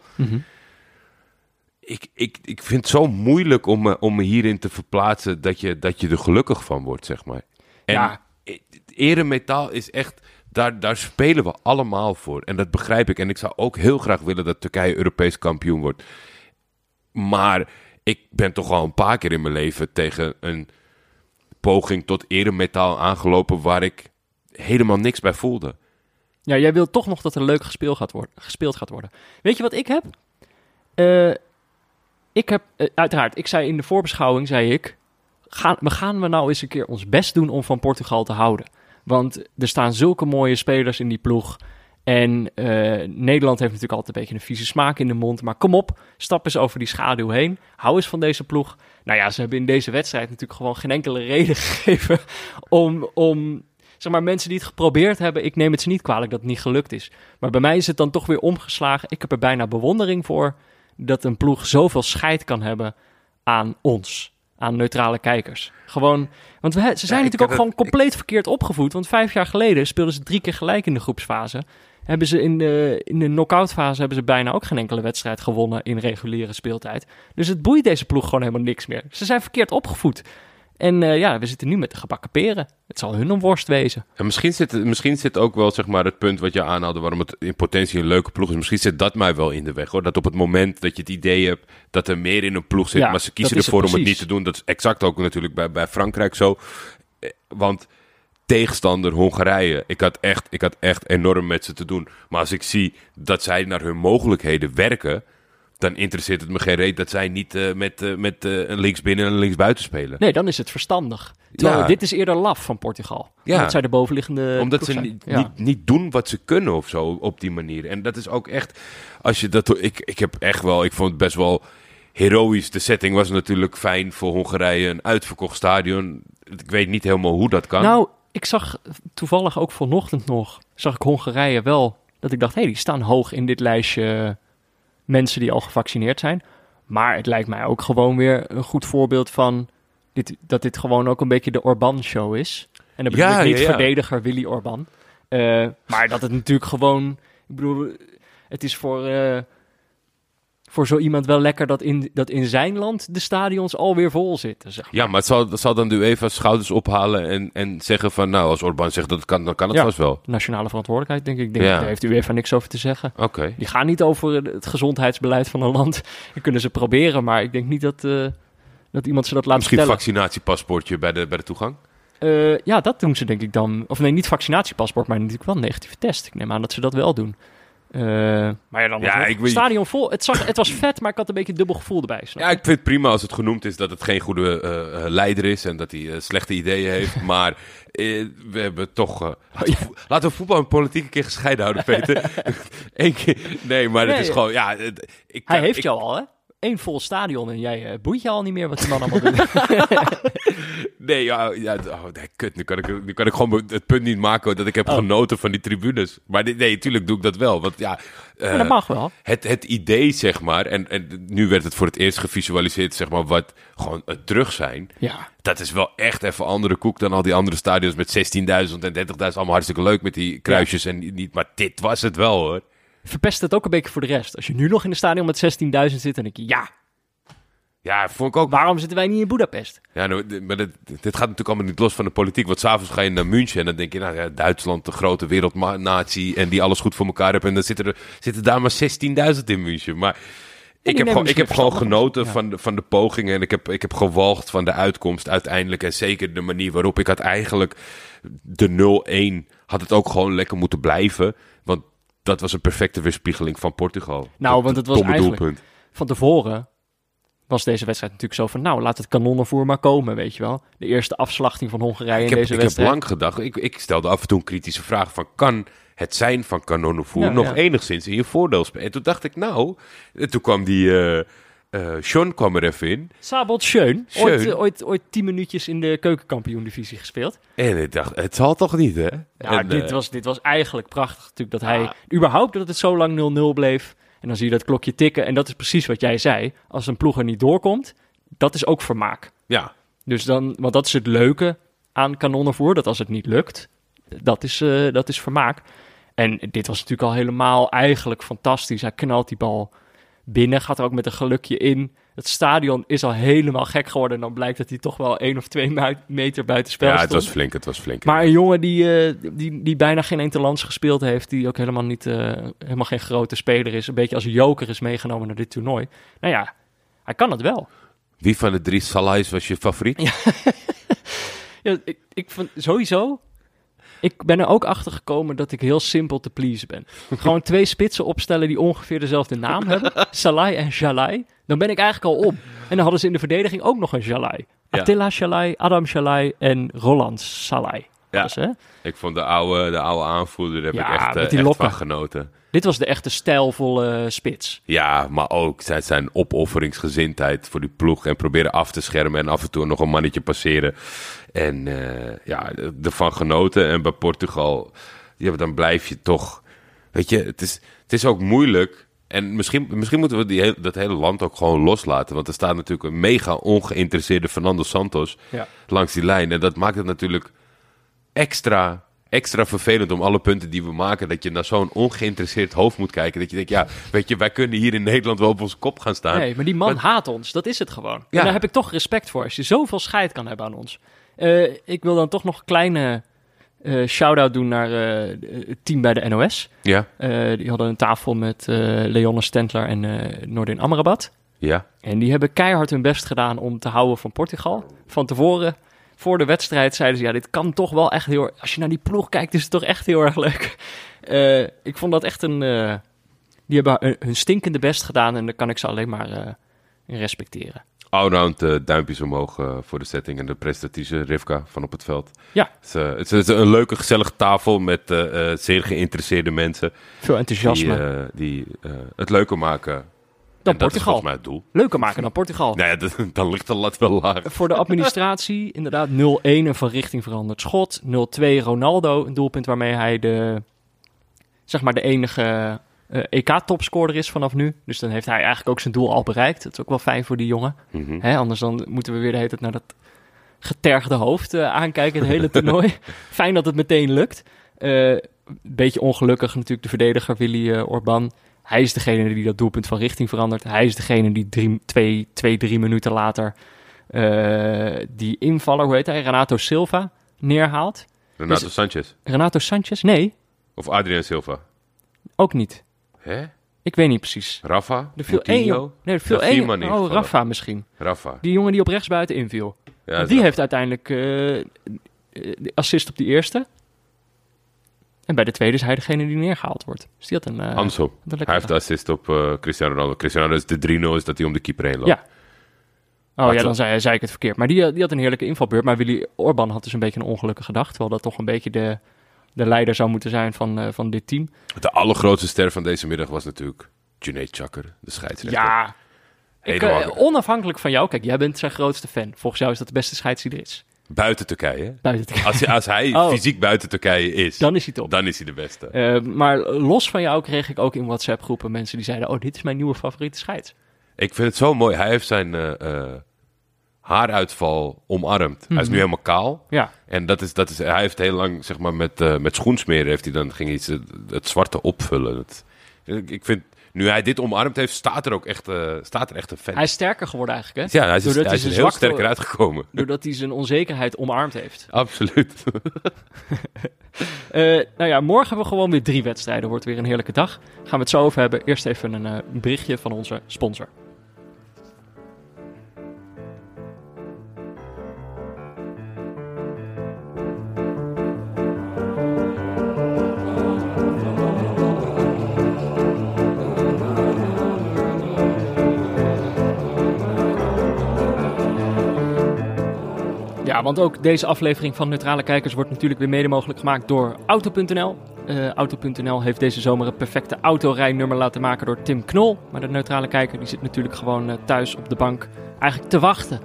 Ik, ik, ik vind het zo moeilijk om me, om me hierin te verplaatsen dat je, dat je er gelukkig van wordt, zeg maar. En Ja. e- eremetaal is echt, daar, daar spelen we allemaal voor. En dat begrijp ik. En ik zou ook heel graag willen dat Turkije Europees kampioen wordt. Maar ik ben toch al een paar keer in mijn leven tegen een poging tot eremetaal aangelopen waar ik helemaal niks bij voelde. Ja, jij wilt toch nog dat er leuk gespeeld gaat worden. Gespeeld gaat worden. Weet je wat ik heb? Eh, ik heb, eh, uiteraard, ik zei in de voorbeschouwing, zei ik, gaan, we gaan we nou eens een keer ons best doen om van Portugal te houden. Want er staan zulke mooie spelers in die ploeg. En eh, Nederland heeft natuurlijk altijd een beetje een vieze smaak in de mond. Maar kom op, stap eens over die schaduw heen. Hou eens van deze ploeg. Nou ja, ze hebben in deze wedstrijd natuurlijk gewoon geen enkele reden gegeven om, om zeg maar, mensen die het geprobeerd hebben, ik neem het ze niet kwalijk dat het niet gelukt is. Maar bij mij is het dan toch weer omgeslagen. Ik heb er bijna bewondering voor dat een ploeg zoveel scheid kan hebben aan ons, aan neutrale kijkers. Gewoon, want we, ze zijn natuurlijk ook het- gewoon compleet verkeerd opgevoed. Want vijf jaar geleden speelden ze drie keer gelijk in de groepsfase. Hebben ze in de, in de knock-out fase hebben ze bijna ook geen enkele wedstrijd gewonnen in reguliere speeltijd. Dus het boeit deze ploeg gewoon helemaal niks meer. Ze zijn verkeerd opgevoed. En eh, ja, we zitten nu met de gebakken peren. Het zal hun een worst wezen. En misschien zit, misschien zit ook wel zeg maar, het punt wat je aanhaalde waarom het in potentie een leuke ploeg is. Misschien zit dat mij wel in de weg hoor. Dat op het moment dat je het idee hebt dat er meer in een ploeg zit, Ja, maar ze kiezen het ervoor om het niet te doen. Dat is exact ook natuurlijk bij, bij Frankrijk zo. Eh, Want tegenstander Hongarije, ik had, echt, ik had echt enorm met ze te doen. Maar als ik zie dat zij naar hun mogelijkheden werken, dan interesseert het me geen reet dat zij niet eh, met, eh, met eh, een linksbinnen en een linksbuiten spelen. Nee, dan is het verstandig. Terwijl Ja. dit is eerder laf van Portugal. Ja. Omdat zij de bovenliggende Omdat ze niet, Ja. niet, niet doen wat ze kunnen of zo op die manier. En dat is ook echt, als je dat, ik, ik heb echt wel, ik vond het best wel heroïs. De setting was natuurlijk fijn voor Hongarije, een uitverkocht stadion. ik weet niet helemaal hoe dat kan. Nou, ik zag toevallig ook vanochtend nog, zag ik Hongarije wel, dat ik dacht, hé, hey, die staan hoog in dit lijstje mensen die al gevaccineerd zijn. Maar het lijkt mij ook gewoon weer een goed voorbeeld van dit, dat dit gewoon ook een beetje de Orban-show is. En bedoel Ja, ik niet ja, ja. verdediger Willy Orban. Eh, maar dat het natuurlijk gewoon, ik bedoel, het is voor, eh, voor zo iemand wel lekker dat in, dat in zijn land de stadions alweer vol zitten. Zeg maar. Ja, maar het zal, zal dan de UEFA schouders ophalen en, en zeggen van... Nou, als Orbán zegt dat het kan, dan kan het Ja. vast wel. Nationale verantwoordelijkheid, denk ik. Denk, Ja. Daar heeft u even niks over te zeggen. Oké. Die gaan niet over het gezondheidsbeleid van een land. Dat kunnen ze proberen, maar ik denk niet dat, eh, dat iemand ze dat laat Misschien vertellen. vaccinatiepaspoortje bij de, bij de toegang? Eh, ja, dat doen ze denk ik dan. Of nee, niet vaccinatiepaspoort, maar natuurlijk wel een negatieve test. Ik neem aan dat ze dat wel doen. Eh, maar ja, dan Ja, ja, ik weet- stadion vol. Het, zag, het was vet, maar ik had een beetje een dubbel gevoel erbij. snap Ja, ik vind het prima als het genoemd is dat het geen goede eh, eh, leider is en dat hij slechte ideeën heeft. maar eh, we hebben toch. eh, laten, we, vo- laten we voetbal en politiek een keer gescheiden houden, Peter. Eén keer. Nee, maar het is gewoon. Ja, het- ik, Hij heeft ik- jou al, hè? Eén vol stadion en jij eh, boeit je al niet meer wat die man allemaal doet. Nee, ja, ja oh, nee, kut. Nu kan, ik, nu kan ik gewoon het punt niet maken dat ik heb Oh. genoten van die tribunes. Maar nee, nee, tuurlijk doe ik dat wel. Want ja. eh, maar dat mag wel. het, het idee, zeg maar, en, en nu werd het voor het eerst gevisualiseerd, zeg maar, wat gewoon het terug zijn. Ja. Dat is wel echt even andere koek dan al die andere stadions met 16.000 en 30.000. Allemaal hartstikke leuk met die kruisjes en niet. Maar dit was het wel hoor. Verpest het ook een beetje voor de rest. Als je nu nog in een stadion met 16.000 zit, dan denk je, ja, Ja, vond ik ook. waarom zitten wij niet in Budapest? Ja, nou, maar dit, dit gaat natuurlijk allemaal niet los van de politiek. Want s'avonds ga je naar München en dan denk je, nou ja, Duitsland, de grote wereldnatie en die alles goed voor elkaar hebben. En dan zitten er zitten daar maar 16.000 in München. Maar ik heb, gewoon, ik heb gewoon genoten ja. van, de, van de pogingen en ik heb, ik heb gewalgd van de uitkomst uiteindelijk. En zeker de manier waarop ik had eigenlijk de 0-1 had het ook gewoon lekker moeten blijven. Dat was een perfecte weerspiegeling van Portugal. Nou, Dat- want het was eigenlijk- doelpunt. Van tevoren was deze wedstrijd natuurlijk zo van, nou, laat het kanonnenvoer maar komen, weet je wel. De eerste afslachting van Hongarije Ik in heb, deze ik heb wedstrijd. lang gedacht, ik, ik stelde af en toe een kritische vraag van, kan het zijn van kanonnenvoer Ja, nog ja. enigszins in je voordeel spelen? En toen dacht ik, nou, en toen kwam die, eh eh, Sean kwam er even in. Sabot Schön, ooit, eh, ooit, ooit tien minuutjes in de keukenkampioen-divisie gespeeld. En ik dacht, het zal toch niet, hè? Ja, En, dit, eh, was, dit was eigenlijk prachtig natuurlijk, dat hij, überhaupt dat het zo lang 0-0 bleef. En dan zie je dat klokje tikken en dat is precies wat jij zei. Als een ploeg er niet doorkomt, dat is ook vermaak. Ja, Dus dan, want dat is het leuke aan kanonnenvoer, dat als het niet lukt, dat is, dat is vermaak. En dit was natuurlijk al helemaal eigenlijk fantastisch. Hij knalt die bal binnen, gaat er ook met een gelukje in. Het stadion is al helemaal gek geworden. En dan blijkt dat hij toch wel één of twee meter buiten spel ja het stond. was flink, het was flink. Maar een jongen die, eh, die, die bijna geen interlands gespeeld heeft, die ook helemaal, niet, eh, helemaal geen grote speler is, een beetje als joker is meegenomen naar dit toernooi. Nou ja, hij kan het wel. Wie van de drie Salahs was je favoriet? Ja, ik, ik vond sowieso. Ik ben er ook achter gekomen dat ik heel simpel te pleasen ben. Gewoon twee spitsen opstellen die ongeveer dezelfde naam hebben. Salai en Jalai. Dan ben ik eigenlijk al om. En dan hadden ze in de verdediging ook nog een Jalai. Ja. Attila Jalai, Adam Jalai en Roland Salai. Ja. Dus, hè? Ik vond de oude, de oude aanvoerder, daar heb Ja, ik echt, eh, met die echt lokken. van genoten. Dit was de echte stijlvolle spits. Ja, maar ook zijn, zijn opofferingsgezindheid voor die ploeg. En proberen af te schermen en af en toe nog een mannetje passeren. En eh, ja, ervan genoten. En bij Portugal, ja, dan blijf je toch... Weet je, het is, het is ook moeilijk. En misschien, misschien moeten we die heel- dat hele land ook gewoon loslaten. Want er staat natuurlijk een mega ongeïnteresseerde Fernando Santos Ja. langs die lijn. En dat maakt het natuurlijk extra, extra vervelend om alle punten die we maken. Dat je naar zo'n ongeïnteresseerd hoofd moet kijken. Dat je denkt, ja, weet je, wij kunnen hier in Nederland wel op onze kop gaan staan. Nee, maar die man haat ons. Dat is het gewoon. Ja. En daar heb ik toch respect voor. Als je zoveel scheid kan hebben aan ons. Eh, ik wil dan toch nog een kleine eh shout-out doen naar eh, het team bij de NOS. Ja, die hadden een tafel met Leonne Stentler en Noordin Amrabat. ja. En die hebben keihard hun best gedaan om te houden van Portugal. Van tevoren, voor de wedstrijd, zeiden ze... ja, dit kan toch wel echt heel... Als je naar die ploeg kijkt, is het toch echt heel erg leuk. Ik vond dat echt een... die hebben hun- stinkende best gedaan... en daar kan ik ze alleen maar respecteren. Allround eh, duimpjes omhoog eh, voor de setting en de prestatrice Rivka van op het veld. Ja, Het is, eh, het een leuke, gezellige tafel met eh, eh, zeer geïnteresseerde mensen. veel enthousiasme. Die, eh, die eh, het leuker maken Dan En dat is Portugal. volgens mij het doel. Leuker maken dan Portugal. Nou ja, dat- dan ligt de lat wel laag. Voor de administratie inderdaad 0-1 een van richting veranderd schot. 0-2 Ronaldo, een doelpunt waarmee hij de, zeg maar de enige eh, EK-topscorer is vanaf nu. Dus dan heeft hij eigenlijk ook zijn doel al bereikt. Dat is ook wel fijn voor die jongen. Mhm. Hè, anders dan moeten we weer de hele tijd naar dat getergde hoofd eh, aankijken, het hele toernooi. Fijn dat het meteen lukt. Eh beetje ongelukkig natuurlijk de verdediger Willy Orban. Hij is degene die dat doelpunt van richting verandert. Hij is degene die drie, twee, twee, drie minuten later die invaller, hoe heet hij, Renato Silva neerhaalt. Renato Dus- Sanchez. Renato Sanchez? Nee, Of Adrian Silva. ook niet. Hè? Ik weet niet precies. Rafa? Er viel één jongen. Nee, er viel één. man in ieder Oh. Rafa misschien. Rafa. Die jongen die op rechtsbuiten inviel. Ja, die heeft uiteindelijk eh, eh, assist op die eerste. En bij de tweede is hij degene die neergehaald wordt. Dus die had een... lekkere Hij heeft de assist op eh, Cristiano Ronaldo. Cristiano Ronaldo is de 3-0 is dat hij om de keeper heen loopt. Ja. Oh ja, dan zei, zei ik het verkeerd. Maar die, die had een heerlijke invalbeurt. Maar Willy Orban had dus een beetje een ongelukkige dag. Terwijl dat toch een beetje de, de leider zou moeten zijn van, eh, van dit team. De allergrootste ster van deze middag was natuurlijk Junaid Chakr, de scheidsrechter. Ja, ik, eh, onafhankelijk van jou. Kijk, jij bent zijn grootste fan. Volgens jou is dat de beste scheids die er is. Buiten Turkije. Buiten het- Als, hij- als hij Oh. fysiek buiten Turkije is, dan, Dan is hij top. is hij de beste. Eh, maar los van jou kreeg ik ook in WhatsApp-groepen mensen die zeiden... oh, dit is mijn nieuwe favoriete scheids. Ik vind het zo mooi. Hij heeft zijn eh, eh, haaruitval omarmd. Hij is nu helemaal kaal. Ja, En dat is, dat is, hij heeft heel lang, zeg maar, met, eh, met schoensmeren heeft hij dan ging hij het, het zwarte opvullen. Het, ik, vind, nu hij dit omarmd heeft, staat er ook echt, eh, staat er echt een fan. hij is sterker geworden eigenlijk, hè? ja, hij is, Doordat hij is er heel zwakte- sterker uitgekomen. Doordat hij zijn onzekerheid omarmd heeft. Absoluut. Eh, nou ja, morgen hebben we gewoon weer drie wedstrijden. Wordt weer een heerlijke dag. Gaan we het zo over hebben. Eerst even een eh, berichtje van onze sponsor. Want ook deze aflevering van Neutrale Kijkers wordt natuurlijk weer mede mogelijk gemaakt door Auto.nl. Eh, Auto.nl heeft deze zomer het perfecte autorijnummer laten maken door Tim Knol. Maar de Neutrale Kijker die zit natuurlijk gewoon eh, thuis op de bank eigenlijk te wachten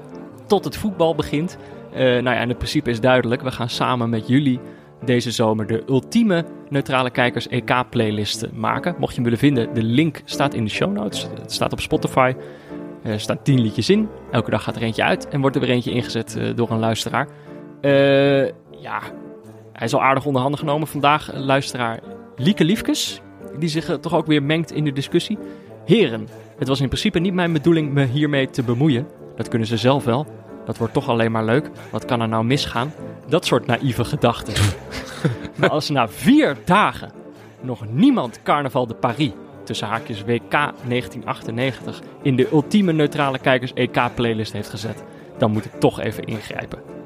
tot het voetbal begint. Eh, nou ja, en het principe is duidelijk. We gaan samen met jullie deze zomer de ultieme Neutrale Kijkers EK-playlist maken. Mocht je hem willen vinden, de link staat in de show notes. Het staat op Spotify. Er staan tien liedjes in. Elke dag gaat er eentje uit en wordt er weer eentje ingezet eh, door een luisteraar. Eh, ja, hij is al aardig onder handen genomen. Vandaag luisteraar Lieke Liefkes, die zich eh, toch ook weer mengt in de discussie. Heren, het was in principe niet mijn bedoeling me hiermee te bemoeien. Dat kunnen ze zelf wel. Dat wordt toch alleen maar leuk. Wat kan er nou misgaan? Dat soort naïeve gedachten. maar als na vier dagen nog niemand Carnaval de Paris tussen haakjes WK 1998 in de ultieme neutrale kijkers EK-playlist heeft gezet, dan moet ik toch even ingrijpen.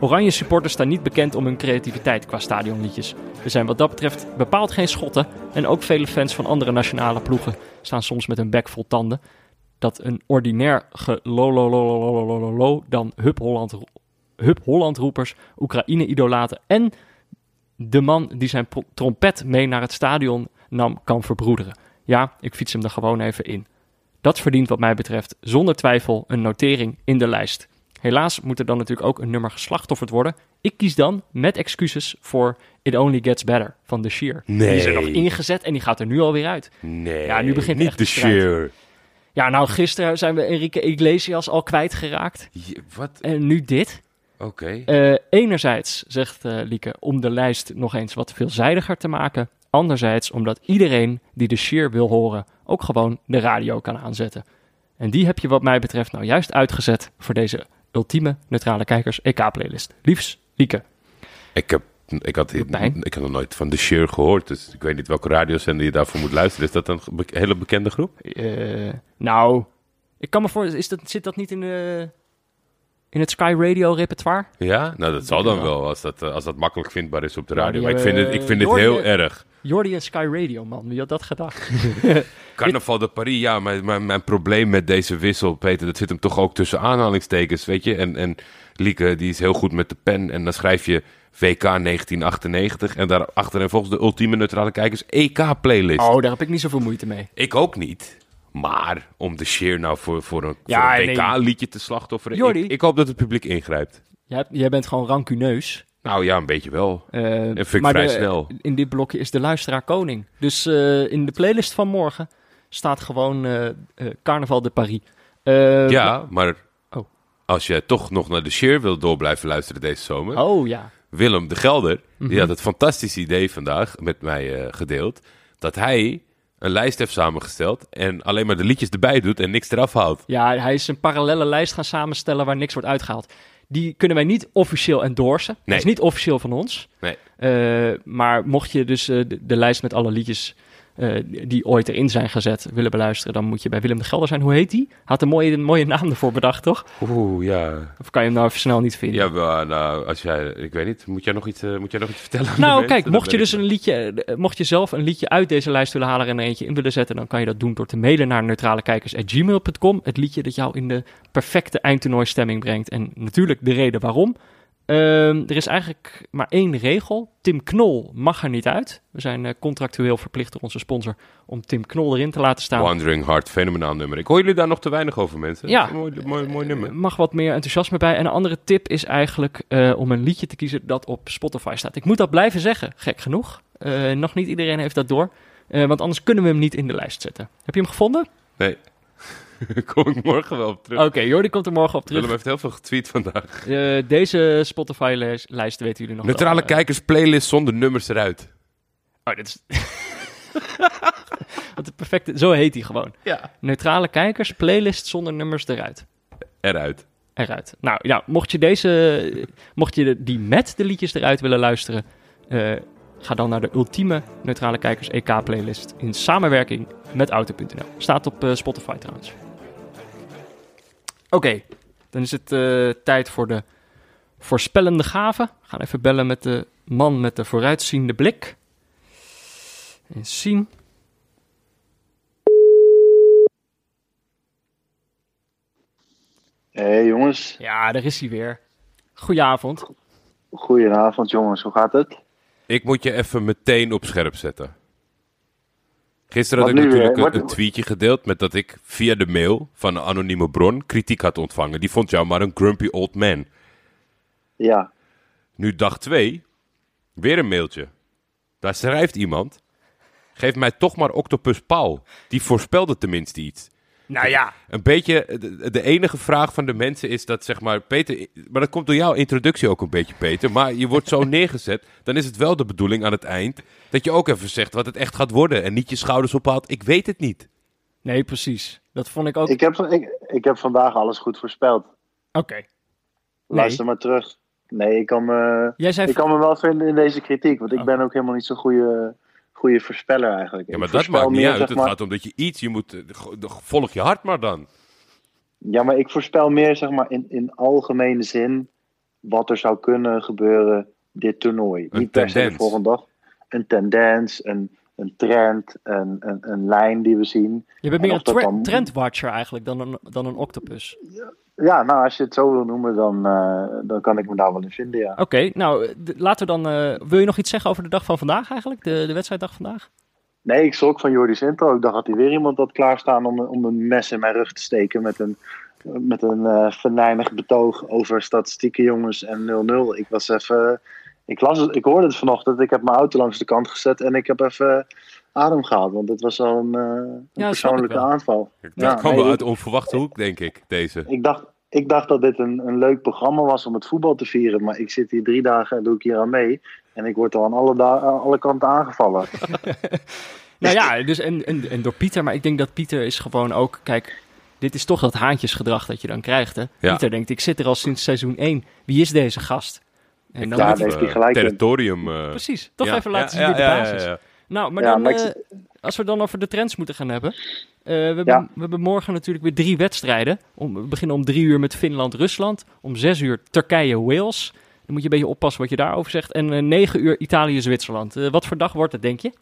Oranje supporters staan niet bekend om hun creativiteit qua stadionliedjes. Er zijn wat dat betreft bepaald geen schotten en ook vele fans van andere nationale ploegen staan soms met hun bek vol tanden. Dat een ordinair gelololololololo dan Hup Holland, Hup Holland roepers, Oekraïne-idolaten en de man die zijn trompet mee naar het stadion nam kan verbroederen. Ja, ik fiets hem er gewoon even in. Dat verdient wat mij betreft zonder twijfel een notering in de lijst. Helaas moet er dan natuurlijk ook een nummer geslachtofferd worden. Ik kies dan met excuses voor It Only Gets Better van The Sheer. Die is er nog Nee. ingezet en die gaat er nu alweer uit. Nee, Ja, nu begint niet echt strijd. sheer. Ja, nou gisteren zijn we Enrique Iglesias al kwijtgeraakt. Je- Wat? En nu dit. Oké. Eh, enerzijds, zegt eh, Lieke, om de lijst nog eens wat veelzijdiger te maken. Anderzijds omdat iedereen die de sheer wil horen ook gewoon de radio kan aanzetten. En die heb je wat mij betreft nou juist uitgezet voor deze ultieme neutrale kijkers EK-playlist. Liefs, Lieke. Ik heb... Ik had, ik had nog nooit van The Sheer gehoord, dus ik weet niet welke radiozender je daarvoor moet luisteren. Is dat een hele bekende groep? Eh, nou, ik kan me voor, is dat, zit dat niet in, de, in het Sky Radio repertoire? Ja? Nou, dat zal dan wel. wel, als dat, eh, als dat makkelijk vindbaar is op de Ja, radio. maar ik vind het, ik vind het heel erg. Jordi en Sky Radio, man. Wie had dat gedacht? Carnaval de Paris, ja, maar mijn, mijn probleem met deze wissel, Peter, dat zit hem toch ook tussen aanhalingstekens, weet je. En, en Lieke, die is heel goed met de pen en dan schrijf je WK 1998 en daarachter en volgens de ultieme neutrale kijkers EK-playlist. Oh, daar heb ik niet zoveel moeite mee. Ik ook niet. Maar om de sheer nou voor, voor een, Ja, nee. WK-liedje te slachtofferen, Jordi. ik, ik hoop dat het publiek ingrijpt. Jij, jij bent gewoon rancuneus. Nou ja, een beetje wel. Dat vind ik maar vrij de- snel. In dit blokje is de luisteraar koning. Dus eh, in de playlist van morgen staat gewoon eh, Carnaval de Paris. Ja, maar Oh. als je toch nog naar de sheer wil door blijven luisteren deze zomer... Oh ja. Willem de Gelder, Mhm. die had het fantastische idee vandaag met mij gedeeld... dat hij een lijst heeft samengesteld en alleen maar de liedjes erbij doet en niks eraf haalt. Ja, hij is een parallele lijst gaan samenstellen waar niks wordt uitgehaald. Die kunnen wij niet officieel endorsen. Dat Nee. is niet officieel van ons. Nee. Eh, maar mocht je dus eh, de, de lijst met alle liedjes eh, die ooit erin zijn gezet willen beluisteren, dan moet je bij Willem de Gelder zijn. Hoe heet die? Had een mooie, een mooie naam ervoor bedacht, toch? Oeh, ja. Of kan je hem nou even snel niet vinden? Ja, nou, als jij, ik weet niet, moet jij nog iets, eh, moet jij nog iets vertellen? Nou, kijk, mocht je dus een liedje, eh, mocht je zelf een liedje uit deze lijst willen halen en er eentje in willen zetten, dan kan je dat doen door te mailen naar neutralekijkers.gmail.com. Het liedje dat jou in de perfecte eindtoernooistemming brengt. En natuurlijk de reden waarom. Ehm, er is eigenlijk maar één regel. Tim Knol mag er niet uit. We zijn eh, contractueel verplicht door onze sponsor om Tim Knol erin te laten staan. Wandering Heart, fenomenaal nummer. Ik hoor jullie daar nog te weinig over, mensen. Ja. Mooi, mooi, mooi nummer. Er mag wat meer enthousiasme bij. En een andere tip is eigenlijk eh, om een liedje te kiezen dat op Spotify staat. Ik moet dat blijven zeggen, gek genoeg. Eh, nog niet iedereen heeft dat door. Eh, want anders kunnen we hem niet in de lijst zetten. Heb je hem gevonden? Nee. Kom ik morgen wel op terug. Oké, Jordi komt er morgen op terug. Willem heeft heel veel getweet vandaag. Eh, deze Spotify-lijst weten jullie nog Neutrale wel. eh. kijkers playlist zonder nummers eruit. Oh, dit is... Wat een perfecte... Zo heet hij gewoon. Ja. Neutrale kijkers, playlist zonder nummers eruit. Eruit. eruit. Nou, ja, mocht je deze, mocht je die met de liedjes eruit willen luisteren, eh, ga dan naar de ultieme neutrale kijkers EK playlist in samenwerking met Auto.nl. Staat op Spotify trouwens. Oké, dan is het eh, tijd voor de voorspellende gave. We gaan even bellen met de man met de vooruitziende blik. Eens zien. Hé hey, jongens, Ja, daar is hij weer. Goedenavond. goedenavond jongens, hoe gaat het? Ik moet je even meteen op scherp zetten. Gisteren had ik weer? natuurlijk een, een tweetje gedeeld met dat ik via de mail van een anonieme bron kritiek had ontvangen. Die vond jou maar een grumpy old man. Ja, Nu dag twee, weer een mailtje. Daar schrijft iemand, geef mij toch maar Octopus Paul. Die voorspelde tenminste iets. Nou ja, Een beetje, de, de enige vraag van de mensen is dat, zeg maar, Peter, maar dat komt door jouw introductie ook een beetje, Peter. Maar je wordt zo neergezet, dan is het wel de bedoeling aan het eind dat je ook even zegt wat het echt gaat worden. En niet je schouders ophaalt, ik weet het niet. nee, precies. Dat vond ik ook. ik heb, ik, ik heb vandaag alles goed voorspeld. Oké. Luister maar terug. Nee, ik kan, me, Jij zei ik kan me wel vinden in deze kritiek, want ik Oh. ben ook helemaal niet zo'n goede, goede voorspeller eigenlijk. Ja, Ik maar dat maakt niet meer, uit. zeg Het maar- gaat om dat je iets, je moet, volg je hart maar dan. Ja, maar ik voorspel meer zeg maar in, in algemene zin wat er zou kunnen gebeuren dit toernooi. Een Niet per se de tendens. volgende dag. Een tendens, een, een trend, een, een, een lijn die we zien. Je bent En meer een dan- trendwatcher eigenlijk dan een, dan een octopus. Ja, nou als je het zo wil noemen, dan, eh, dan kan ik me daar wel in vinden, ja. Oké, nou laten we dan. eh, wil je nog iets zeggen over de dag van vandaag eigenlijk? De, de wedstrijddag vandaag? Nee, ik schrok van Jordi's intro. Ik dacht dat hij weer iemand had klaarstaan om, om een mes in mijn rug te steken met een, met een eh venijnig betoog over statistieken jongens en 0-0. Ik was even... Ik, las het, ik hoorde het vanochtend. Ik heb mijn auto langs de kant gezet en ik heb even adem gehaald. Want het was al een, eh, persoonlijke aanval. Dat Ja, kwam nee, wel uit onverwachte hoek, denk ik, deze. Ik dacht, ik dacht dat dit een, een leuk programma was om het voetbal te vieren. Maar ik zit hier drie dagen en doe ik hier aan mee. En ik word al aan alle, aan alle kanten aangevallen. Nou ja, dus en, en, en door Pieter. Maar ik denk dat Pieter is gewoon ook. Kijk, dit is toch dat haantjesgedrag dat je dan krijgt. Hè? Ja. Pieter denkt: ik zit er al sinds seizoen 1. Wie is deze gast? En dan Ja, daar hij- heeft hij gelijk in. territorium. eh, Precies, toch ja, even laten ja, zien ja, de ja, baas ja, is. ja. Nou, maar Ja, dan, maar ik eh, als we dan over de trends moeten gaan hebben. Eh, we, hebben Ja. we hebben morgen natuurlijk weer drie wedstrijden. Om, we beginnen om drie uur met Finland-Rusland. Om zes uur Turkije-Wales. Dan moet je een beetje oppassen wat je daarover zegt. En eh, negen uur Italië-Zwitserland. Eh, wat voor dag wordt het, denk je?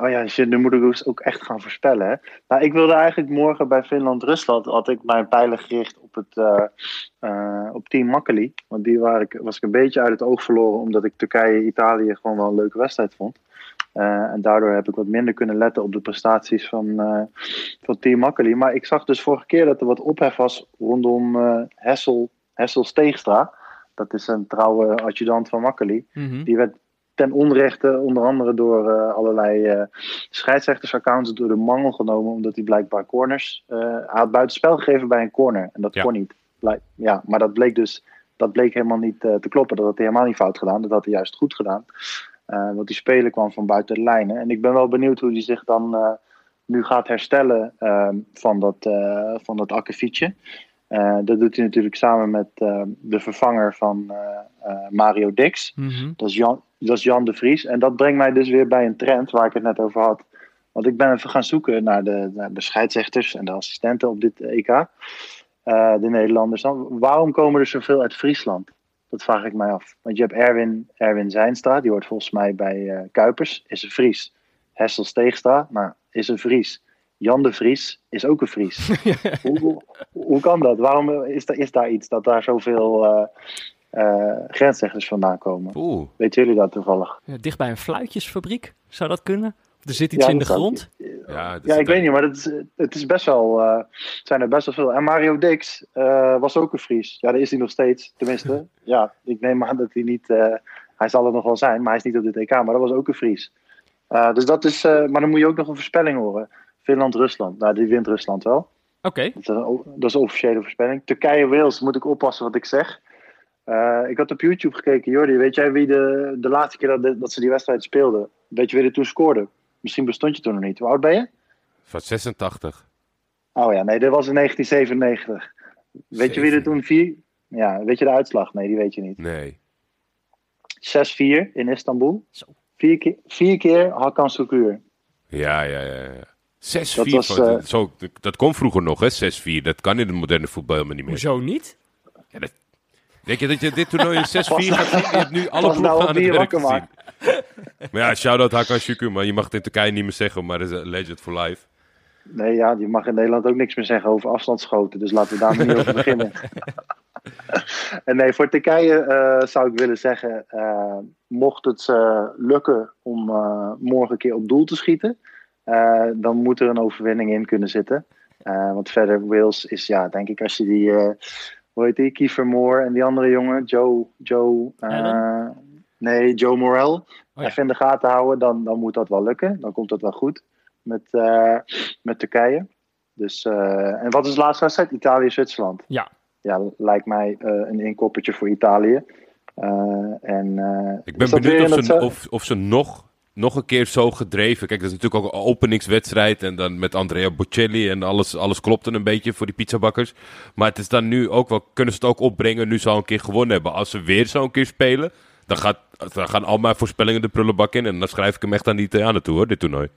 Oh ja, shit, nu moet ik dus ook echt gaan voorspellen. Hè? Nou, ik wilde eigenlijk morgen bij Finland-Rusland had ik mijn pijlen gericht op, het, op Team Makkeli. Want die waar ik, was ik een beetje uit het oog verloren omdat ik Turkije-Italië gewoon wel een leuke wedstrijd vond. Eh, en daardoor heb ik wat minder kunnen letten op de prestaties van, eh, van Team Makkeli. Maar ik zag dus vorige keer dat er wat ophef was rondom eh, Hessel, Hessel Steegstra. Dat is een trouwe adjudant van Makkeli. Mhm. Die werd ten onrechte onder andere door allerlei scheidsrechtersaccounts door de mangel genomen. Omdat hij blijkbaar corners... had buitenspel gegeven bij een corner. En dat Ja. kon niet. Ja, maar dat bleek dus... Dat bleek helemaal niet te kloppen. Dat had hij helemaal niet fout gedaan. Dat had hij juist goed gedaan. Eh, want die speler kwam van buiten de lijnen. En ik ben wel benieuwd hoe hij zich dan eh, nu gaat herstellen eh, van dat, eh van dat akkefietje. Dat doet hij natuurlijk samen met eh, de vervanger van Mario Dix. Mhm. Dat is, Jan, dat is Jan de Vries. En dat brengt mij dus weer bij een trend waar ik het net over had. Want ik ben even gaan zoeken naar de, naar de scheidsrechters en de assistenten op dit EK. De Nederlanders dan. Waarom komen er zoveel uit Friesland? Dat vraag ik mij af. Want je hebt Erwin, Erwin Zijnstra, die hoort volgens mij bij eh, Kuipers, is een Fries. Hessel Steegstra, nou, is een Fries. Jan de Vries is ook een Fries. hoe, hoe, hoe kan dat? Waarom is, er, is daar iets dat daar zoveel eh eh, grensrechters vandaan komen? Oeh. Weten jullie dat toevallig? Ja, dicht bij een fluitjesfabriek, zou dat kunnen? Er zit iets Ja, in de grond? Ja, Ja, ik weet niet, maar het is, het is best wel, eh, het zijn er best wel veel. En Mario Dix eh, was ook een Fries. Ja, daar is hij nog steeds, tenminste. ja, ik neem aan dat hij niet, eh, hij zal het nog wel zijn, maar hij is niet op dit EK, maar dat was ook een Fries. Eh, dus dat is, eh, maar dan moet je ook nog een voorspelling horen. Finland-Rusland, nou die wint Rusland wel. Oké, Dat is, een, o- dat is een officiële voorspelling. Turkije-Wales, moet ik oppassen wat ik zeg. Eh, ik had op YouTube gekeken, Jordi, weet jij wie de, de laatste keer dat, de- dat ze die wedstrijd speelden, weet je wie er toen scoorde? Misschien bestond je toen nog niet. Hoe oud ben je? Van 86. Oh ja, nee, dat was in 1997. Weet je wie er toen vier... Ja, weet je de uitslag? Nee, die weet je niet. 6-4 Nee. in Istanbul. Zo. Vier keer, vier keer Hakan Sukur. Ja, ja, ja. ja. 6-4. Dat was, van- eh, zo, dat kon vroeger nog, hè? 6-4. Dat kan in het moderne voetbal helemaal niet meer. hoezo niet? Denk je dat je dit toernooi in 6-4 gaat zien? Je hebt nu alle nou ploegen op aan het werk wakker. Maar ja, shout-out Hakan Şükür, maar je mag het in Turkije niet meer zeggen, maar dat is een legend for life. Nee, ja, je mag in Nederland ook niks meer zeggen over afstandsschoten. Dus laten we daar niet over beginnen. en nee, voor Turkije eh, zou ik willen zeggen... eh, mocht het eh, lukken om eh, morgen een keer op doel te schieten... eh, dan moet er een overwinning in kunnen zitten. Eh, want verder, Wales is, ja, denk ik, als je die... eh, hoe heet die? Kiefer Moore en die andere jongen, Joe... Joe eh, Allen? Nee, Joe Morel. ja. Even in de gaten houden, dan, dan moet dat wel lukken. Dan komt dat wel goed met, eh, met Turkije. Dus, eh, en wat is de laatste wedstrijd? Italië-Zwitserland. Ja. Ja, lijkt mij eh, een inkoppertje voor Italië. Eh, en, eh, Ik ben benieuwd of ze, of, of ze nog, nog een keer zo gedreven... Kijk, dat is natuurlijk ook een openingswedstrijd. En dan met Andrea Bocelli en alles, alles klopte een beetje voor die pizzabakkers. Maar het is dan nu ook wel... Kunnen ze het ook opbrengen nu ze al een keer gewonnen hebben? Als ze weer zo een keer spelen... Dan, gaat, dan gaan al mijn voorspellingen de prullenbak in. En dan schrijf ik hem echt aan die Italianen toe, hoor, dit toernooi.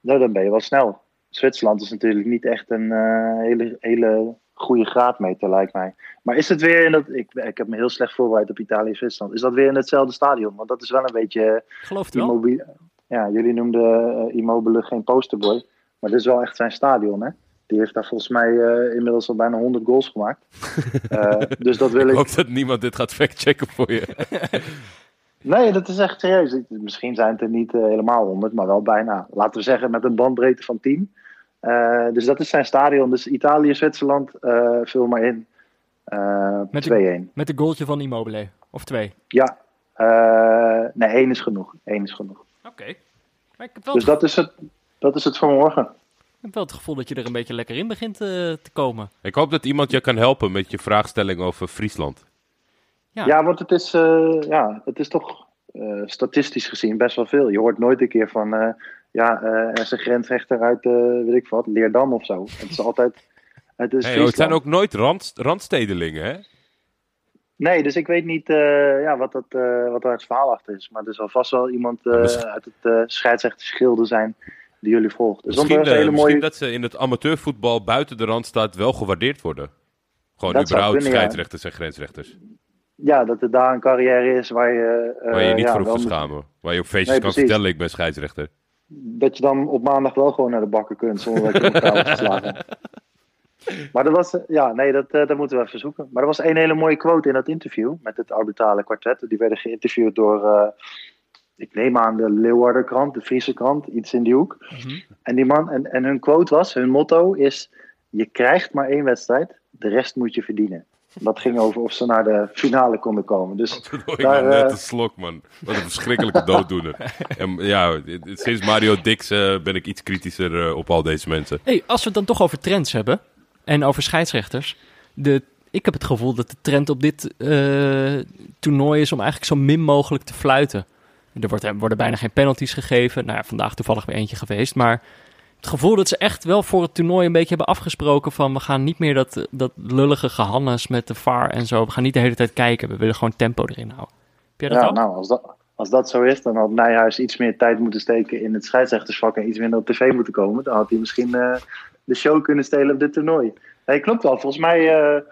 Nou, dan ben je wel snel. Zwitserland is natuurlijk niet echt een eh, hele, hele goede graadmeter, lijkt mij. Maar is het weer in dat... Ik, ik heb me heel slecht voorbereid op Italië-Zwitserland. Is dat weer in hetzelfde stadion? Want dat is wel een beetje... Geloof het wel? Immobile, ja, jullie noemden eh, Immobile geen posterboy. Maar dit is wel echt zijn stadion, hè? Die heeft daar volgens mij eh, inmiddels al bijna 100 goals gemaakt. Eh, dus dat wil Ik ik. hoop dat niemand dit gaat factchecken voor je. Nee, dat is echt serieus. Misschien zijn het er niet eh, helemaal 100, maar wel bijna. Laten we zeggen met een bandbreedte van 10. Eh, dus dat is zijn stadion. Dus Italië, Zwitserland, eh vul maar in. Eh, Met 2-1. Met een goaltje van Immobile. Of twee. Ja, eh, nee, één is genoeg. Eén is genoeg. Oké. Maar ik heb wel, Dus dat is het, dat is het voor morgen. Ik heb wel het gevoel dat je er een beetje lekker in begint eh, te komen. Ik hoop dat iemand je kan helpen met je vraagstelling over Friesland. Ja. Ja, want het is, eh, ja, het is toch eh, statistisch gezien best wel veel. Je hoort nooit een keer van, eh, ja, eh, er is een grensrechter uit, eh, weet ik wat, Leerdam of zo. Het is altijd, het is Hey, oh, het zijn ook nooit rand, randstedelingen, hè? Nee, dus ik weet niet eh, ja, wat, dat, eh, wat daar het verhaal achter is. Maar er zal vast wel iemand eh, uit het uh, scheidsrechtersgilde zijn die jullie volgt. Dus Misschien, dat een eh, hele mooie... dat ze in het amateurvoetbal buiten de Randstad wel gewaardeerd worden. Gewoon Dat überhaupt kunnen, ja. scheidsrechters en grensrechters. Ja, dat er daar een carrière is waar je... eh, Waar je je niet ja, voor hoeft te moet- schamen. Waar je op feestjes Nee, kan precies. vertellen, ik ben scheidsrechter. dat je dan op maandag wel gewoon naar de bakker kunt zonder dat je elkaar wordt geslagen. Maar dat was, eh, ja, nee, dat, dat moeten we even zoeken. Maar er was één hele mooie quote in dat interview met het arbitrale kwartet. Die werden geïnterviewd door, ik neem aan de Leeuwardenkrant, de Friese krant, iets in die hoek. En, die man, en, en hun quote was, hun motto is: Je krijgt maar één wedstrijd, de rest moet je verdienen. Dat ging over of ze naar de finale konden komen. Dus daar, net eh, een slok, man. Wat een verschrikkelijke dooddoener. En ja, sinds Mario Dix eh, ben ik iets kritischer eh, op al deze mensen. Hey, als we het dan toch over trends hebben en over scheidsrechters. De, ik heb het gevoel dat de trend op dit eh, toernooi is om eigenlijk zo min mogelijk te fluiten. Er wordt, worden bijna geen penalties gegeven. Nou ja, vandaag toevallig weer eentje geweest. Maar het gevoel dat ze echt wel voor het toernooi een beetje hebben afgesproken van... we gaan niet meer dat, dat lullige gehannes met de VAR en zo. We gaan niet de hele tijd kijken. We willen gewoon tempo erin houden. Heb jij dat ja, ook? nou, als dat, als dat zo is, dan had Nijhuis iets meer tijd moeten steken in het scheidsrechtersvak en iets minder op tv moeten komen. Dan had hij misschien eh, de show kunnen stelen op dit toernooi. Nee, klopt wel. Volgens mij, eh,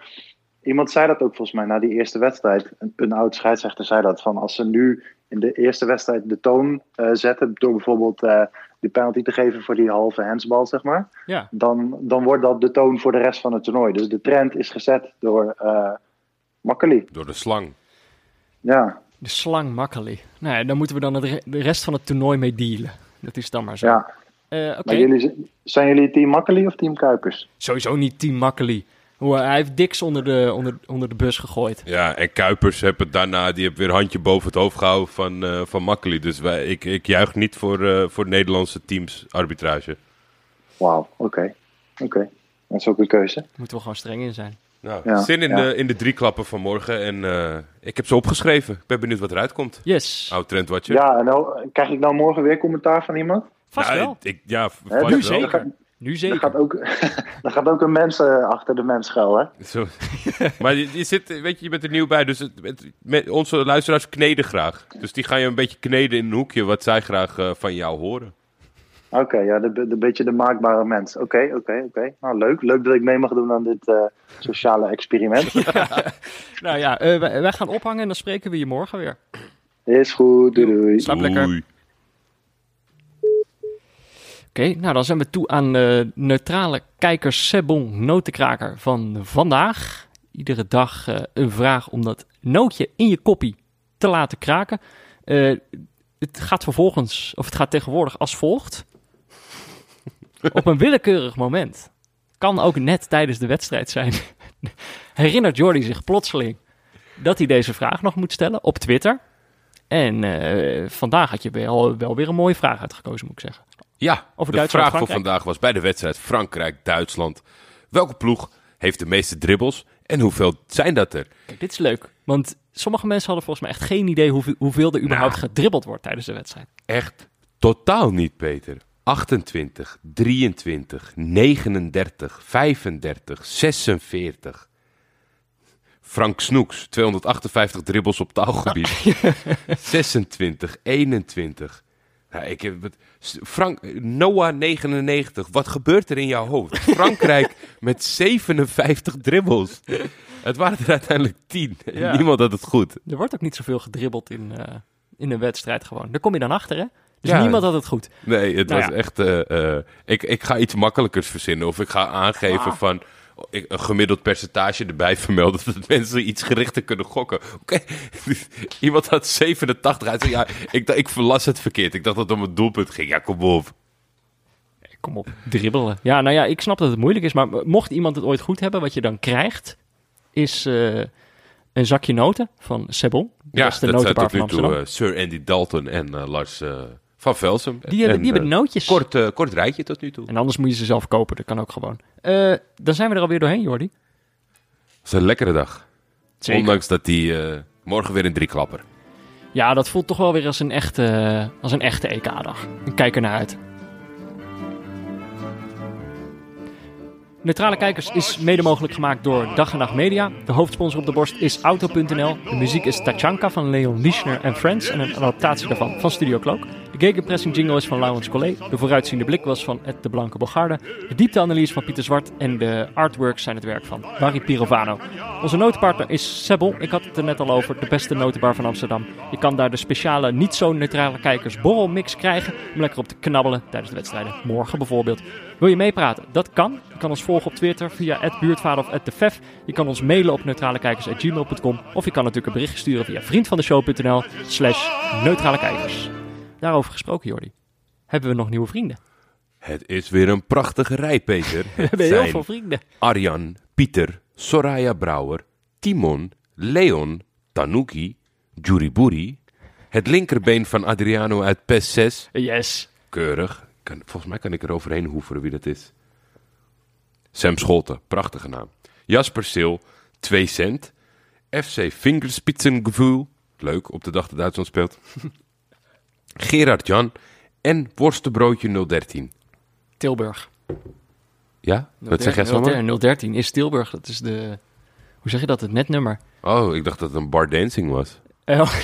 iemand zei dat ook volgens mij na die eerste wedstrijd. Een, een oud scheidsrechter zei dat van als ze nu in de eerste wedstrijd de toon eh, zetten door bijvoorbeeld eh die penalty te geven voor die halve handsbal, zeg maar. Ja. Dan, dan wordt dat de toon voor de rest van het toernooi. Dus de trend is gezet door eh Makkeli. Door de slang. Ja, De slang makkelijk. Nou ja, dan moeten we dan het re- de rest van het toernooi mee dealen. Dat is dan maar zo. ja. Eh, Oké, Maar jullie, zijn jullie team Makkeli of team Kuipers? sowieso niet team makkelijk. Hoe, hij heeft Dix onder de, onder, onder de bus gegooid. Ja, en Kuipers heeft het daarna, die heeft weer een handje boven het hoofd gehouden van, eh van Makkeli. Dus wij, ik, ik juich niet voor, eh, voor Nederlandse teams arbitrage. Wauw, oké. Oké, dat is ook een keuze. Moeten we gewoon streng in zijn. Nou, Ja, zin in, ja. de, in de drie klappen van morgen. En eh, ik heb ze opgeschreven. Ik ben benieuwd wat eruit komt. Yes, Oud trendwatcher. Ja, en nou, krijg ik nou morgen weer commentaar van iemand? vast Nou, wel. Ik, ja, vast nu wel. Nu Er zeker. er gaat ook, er gaat ook een mens eh, achter de mens schuil, hè? Zo. maar je, je zit, weet je, je bent er nieuw bij, dus het, het- met, onze luisteraars kneden graag. Dus die gaan je een beetje kneden in een hoekje wat zij graag eh, van jou horen. Oké, ja, de, de beetje de maakbare mens. Oké, oké, oké. Nou, leuk. Leuk dat ik mee mag doen aan dit eh, sociale experiment. Nou ja, eh, wij, wij gaan ophangen en dan spreken we je morgen weer. Is goed, doei doei. Slaap lekker. Oké, nou dan zijn we toe aan de neutrale kijkers Sebon notenkraker van vandaag. Iedere dag eh, een vraag om dat nootje in je koppie te laten kraken. Eh, het gaat vervolgens, of het gaat tegenwoordig als volgt. Op een willekeurig moment, kan ook net tijdens de wedstrijd zijn, herinnert Jordi zich plotseling dat hij deze vraag nog moet stellen op Twitter. En eh, vandaag had je wel, wel weer een mooie vraag uitgekozen, moet ik zeggen. Ja, Over de Duitsland, vraag van Frankrijk. vandaag was bij de wedstrijd Frankrijk-Duitsland. Welke ploeg heeft de meeste dribbles en hoeveel zijn dat er? Kijk, dit is leuk. Want sommige mensen hadden volgens mij echt geen idee hoeveel, hoeveel er überhaupt gedribbeld wordt tijdens de wedstrijd. Echt totaal niet, Peter. 28, 23, 39, 35, 46. Frank Snoeks, 258 dribbles op taalgebied. 26, 21. Ja, ik heb het, Frank, Noah 99, wat gebeurt er in jouw hoofd? Frankrijk met 57 dribbles. Het waren er uiteindelijk 10. En Ja. Niemand had het goed. Er wordt ook niet zoveel gedribbeld in, eh, in een wedstrijd gewoon. Daar kom je dan achter, hè? Dus Ja. niemand had het goed. Nee, het Nou was echt. eh, eh, ik, ik ga iets makkelijkers verzinnen. Of ik ga aangeven Ah. van. Een gemiddeld percentage erbij vermelden. Dat mensen iets gerichter kunnen gokken. Oké, iemand had 87 uit. Ja, ik, dacht- ik verlas het verkeerd. Ik dacht dat het om het doelpunt ging. Ja, kom op. Kom op, dribbelen. Ja, nou ja, ik snap dat het moeilijk is. Maar mocht iemand het ooit goed hebben, wat je dan krijgt, is eh, een zakje noten van Sebon. Ja, dat de zijn tot van nu toe eh, Sir Andy Dalton en eh, Lars van Velsum. die hebben, En, die hebben eh, nootjes. Kort, kort rijtje tot nu toe. En anders moet je ze zelf kopen. Dat kan ook gewoon. Eh, dan zijn we er alweer doorheen, Jordi. Het is een lekkere dag. Zeker. Ondanks dat die morgen weer een drieklapper. Ja, dat voelt toch wel weer als een echte, als een echte EK-dag. Ik kijk er naar uit. Neutrale Kijkers is mede mogelijk gemaakt door Dag en Nacht Media. De hoofdsponsor op de borst is Auto.nl. De muziek is Tachanka van Leon Lischner en Friends en een adaptatie daarvan van Studio Cloak. De gegenpressing jingle is van Laurens Collet. De vooruitziende blik was van Ed de Blanke Bogarde. De diepteanalyse van Pieter Zwart en de artworks zijn het werk van Barry Pirovano. Onze notenpartner is Sebbel. Ik had het er net al over, de beste notenbar van Amsterdam. Je kan daar de speciale, niet zo neutrale kijkers borrelmix krijgen om lekker op te knabbelen tijdens de wedstrijden. Morgen bijvoorbeeld. Wil je meepraten? Dat kan. Je kan ons volgen op Twitter via buurtvader of @defef. Je kan ons mailen op neutralekijkers@gmail.com of je kan natuurlijk een berichtje sturen via vriendvandeshow.nl slash neutralekijkers. Daarover gesproken, Jordi. Hebben we nog nieuwe vrienden? Het is weer een prachtige rij, Peter. We hebben heel veel vrienden. Arjan, Pieter, Soraya Brouwer, Timon, Leon, Tanuki, Juriburi. Het linkerbeen van Adriano uit PES 6. Yes. Keurig. Kan, volgens mij kan ik er overheen hoeveren wie dat is. Sam Scholten, prachtige naam. Jasper Sil, 2 cent. FC Fingerspitzengevoel. Leuk, op de dag dat Duitsland speelt. Gerard Jan en Worstenbroodje 013. Tilburg. Ja? Wat zeg jij zomaar? 013 013 is Tilburg. Dat is de... Hoe zeg je dat? Het netnummer. Oh, ik dacht dat het een bar dancing was. Eh,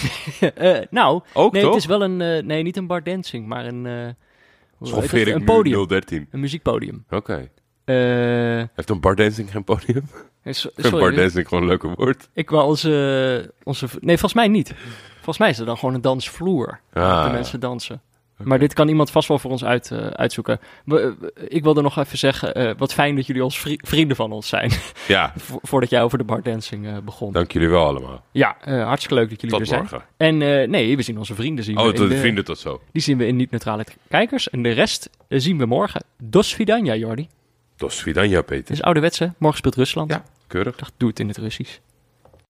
eh, nou, Ook nee, toch? het is wel een... eh, nee, niet een bar dancing, maar een... eh? Schoffeer ik een podium. 013. Een muziekpodium. Oké. Heeft een bar dancing geen podium? sorry, dancing gewoon een leuke woord. ik wou onze, onze... Nee, volgens mij niet. Volgens mij is het dan gewoon een dansvloer. Ah, waar de mensen dansen. Maar dit kan iemand vast wel voor ons uit, eh, uitzoeken. We- we- ik wilde nog even zeggen, eh, wat fijn dat jullie als vri- vrienden van ons zijn. Ja, Vo- voordat jij over de bar dancing eh, begon. dank jullie wel allemaal. Ja, hartstikke leuk dat jullie Tot er zijn. morgen. En nee, we zien onze vrienden. Zien Oh, tot de de- vrienden tot zo. Die zien we in niet-neutrale kijkers. En de rest zien we morgen. Dos Vidanja, Jordi. Dos Vidanja, Het Peter. is ouderwetse. Morgen speelt Rusland. Ja, keurig. Ik dacht, doe het in het Russisch.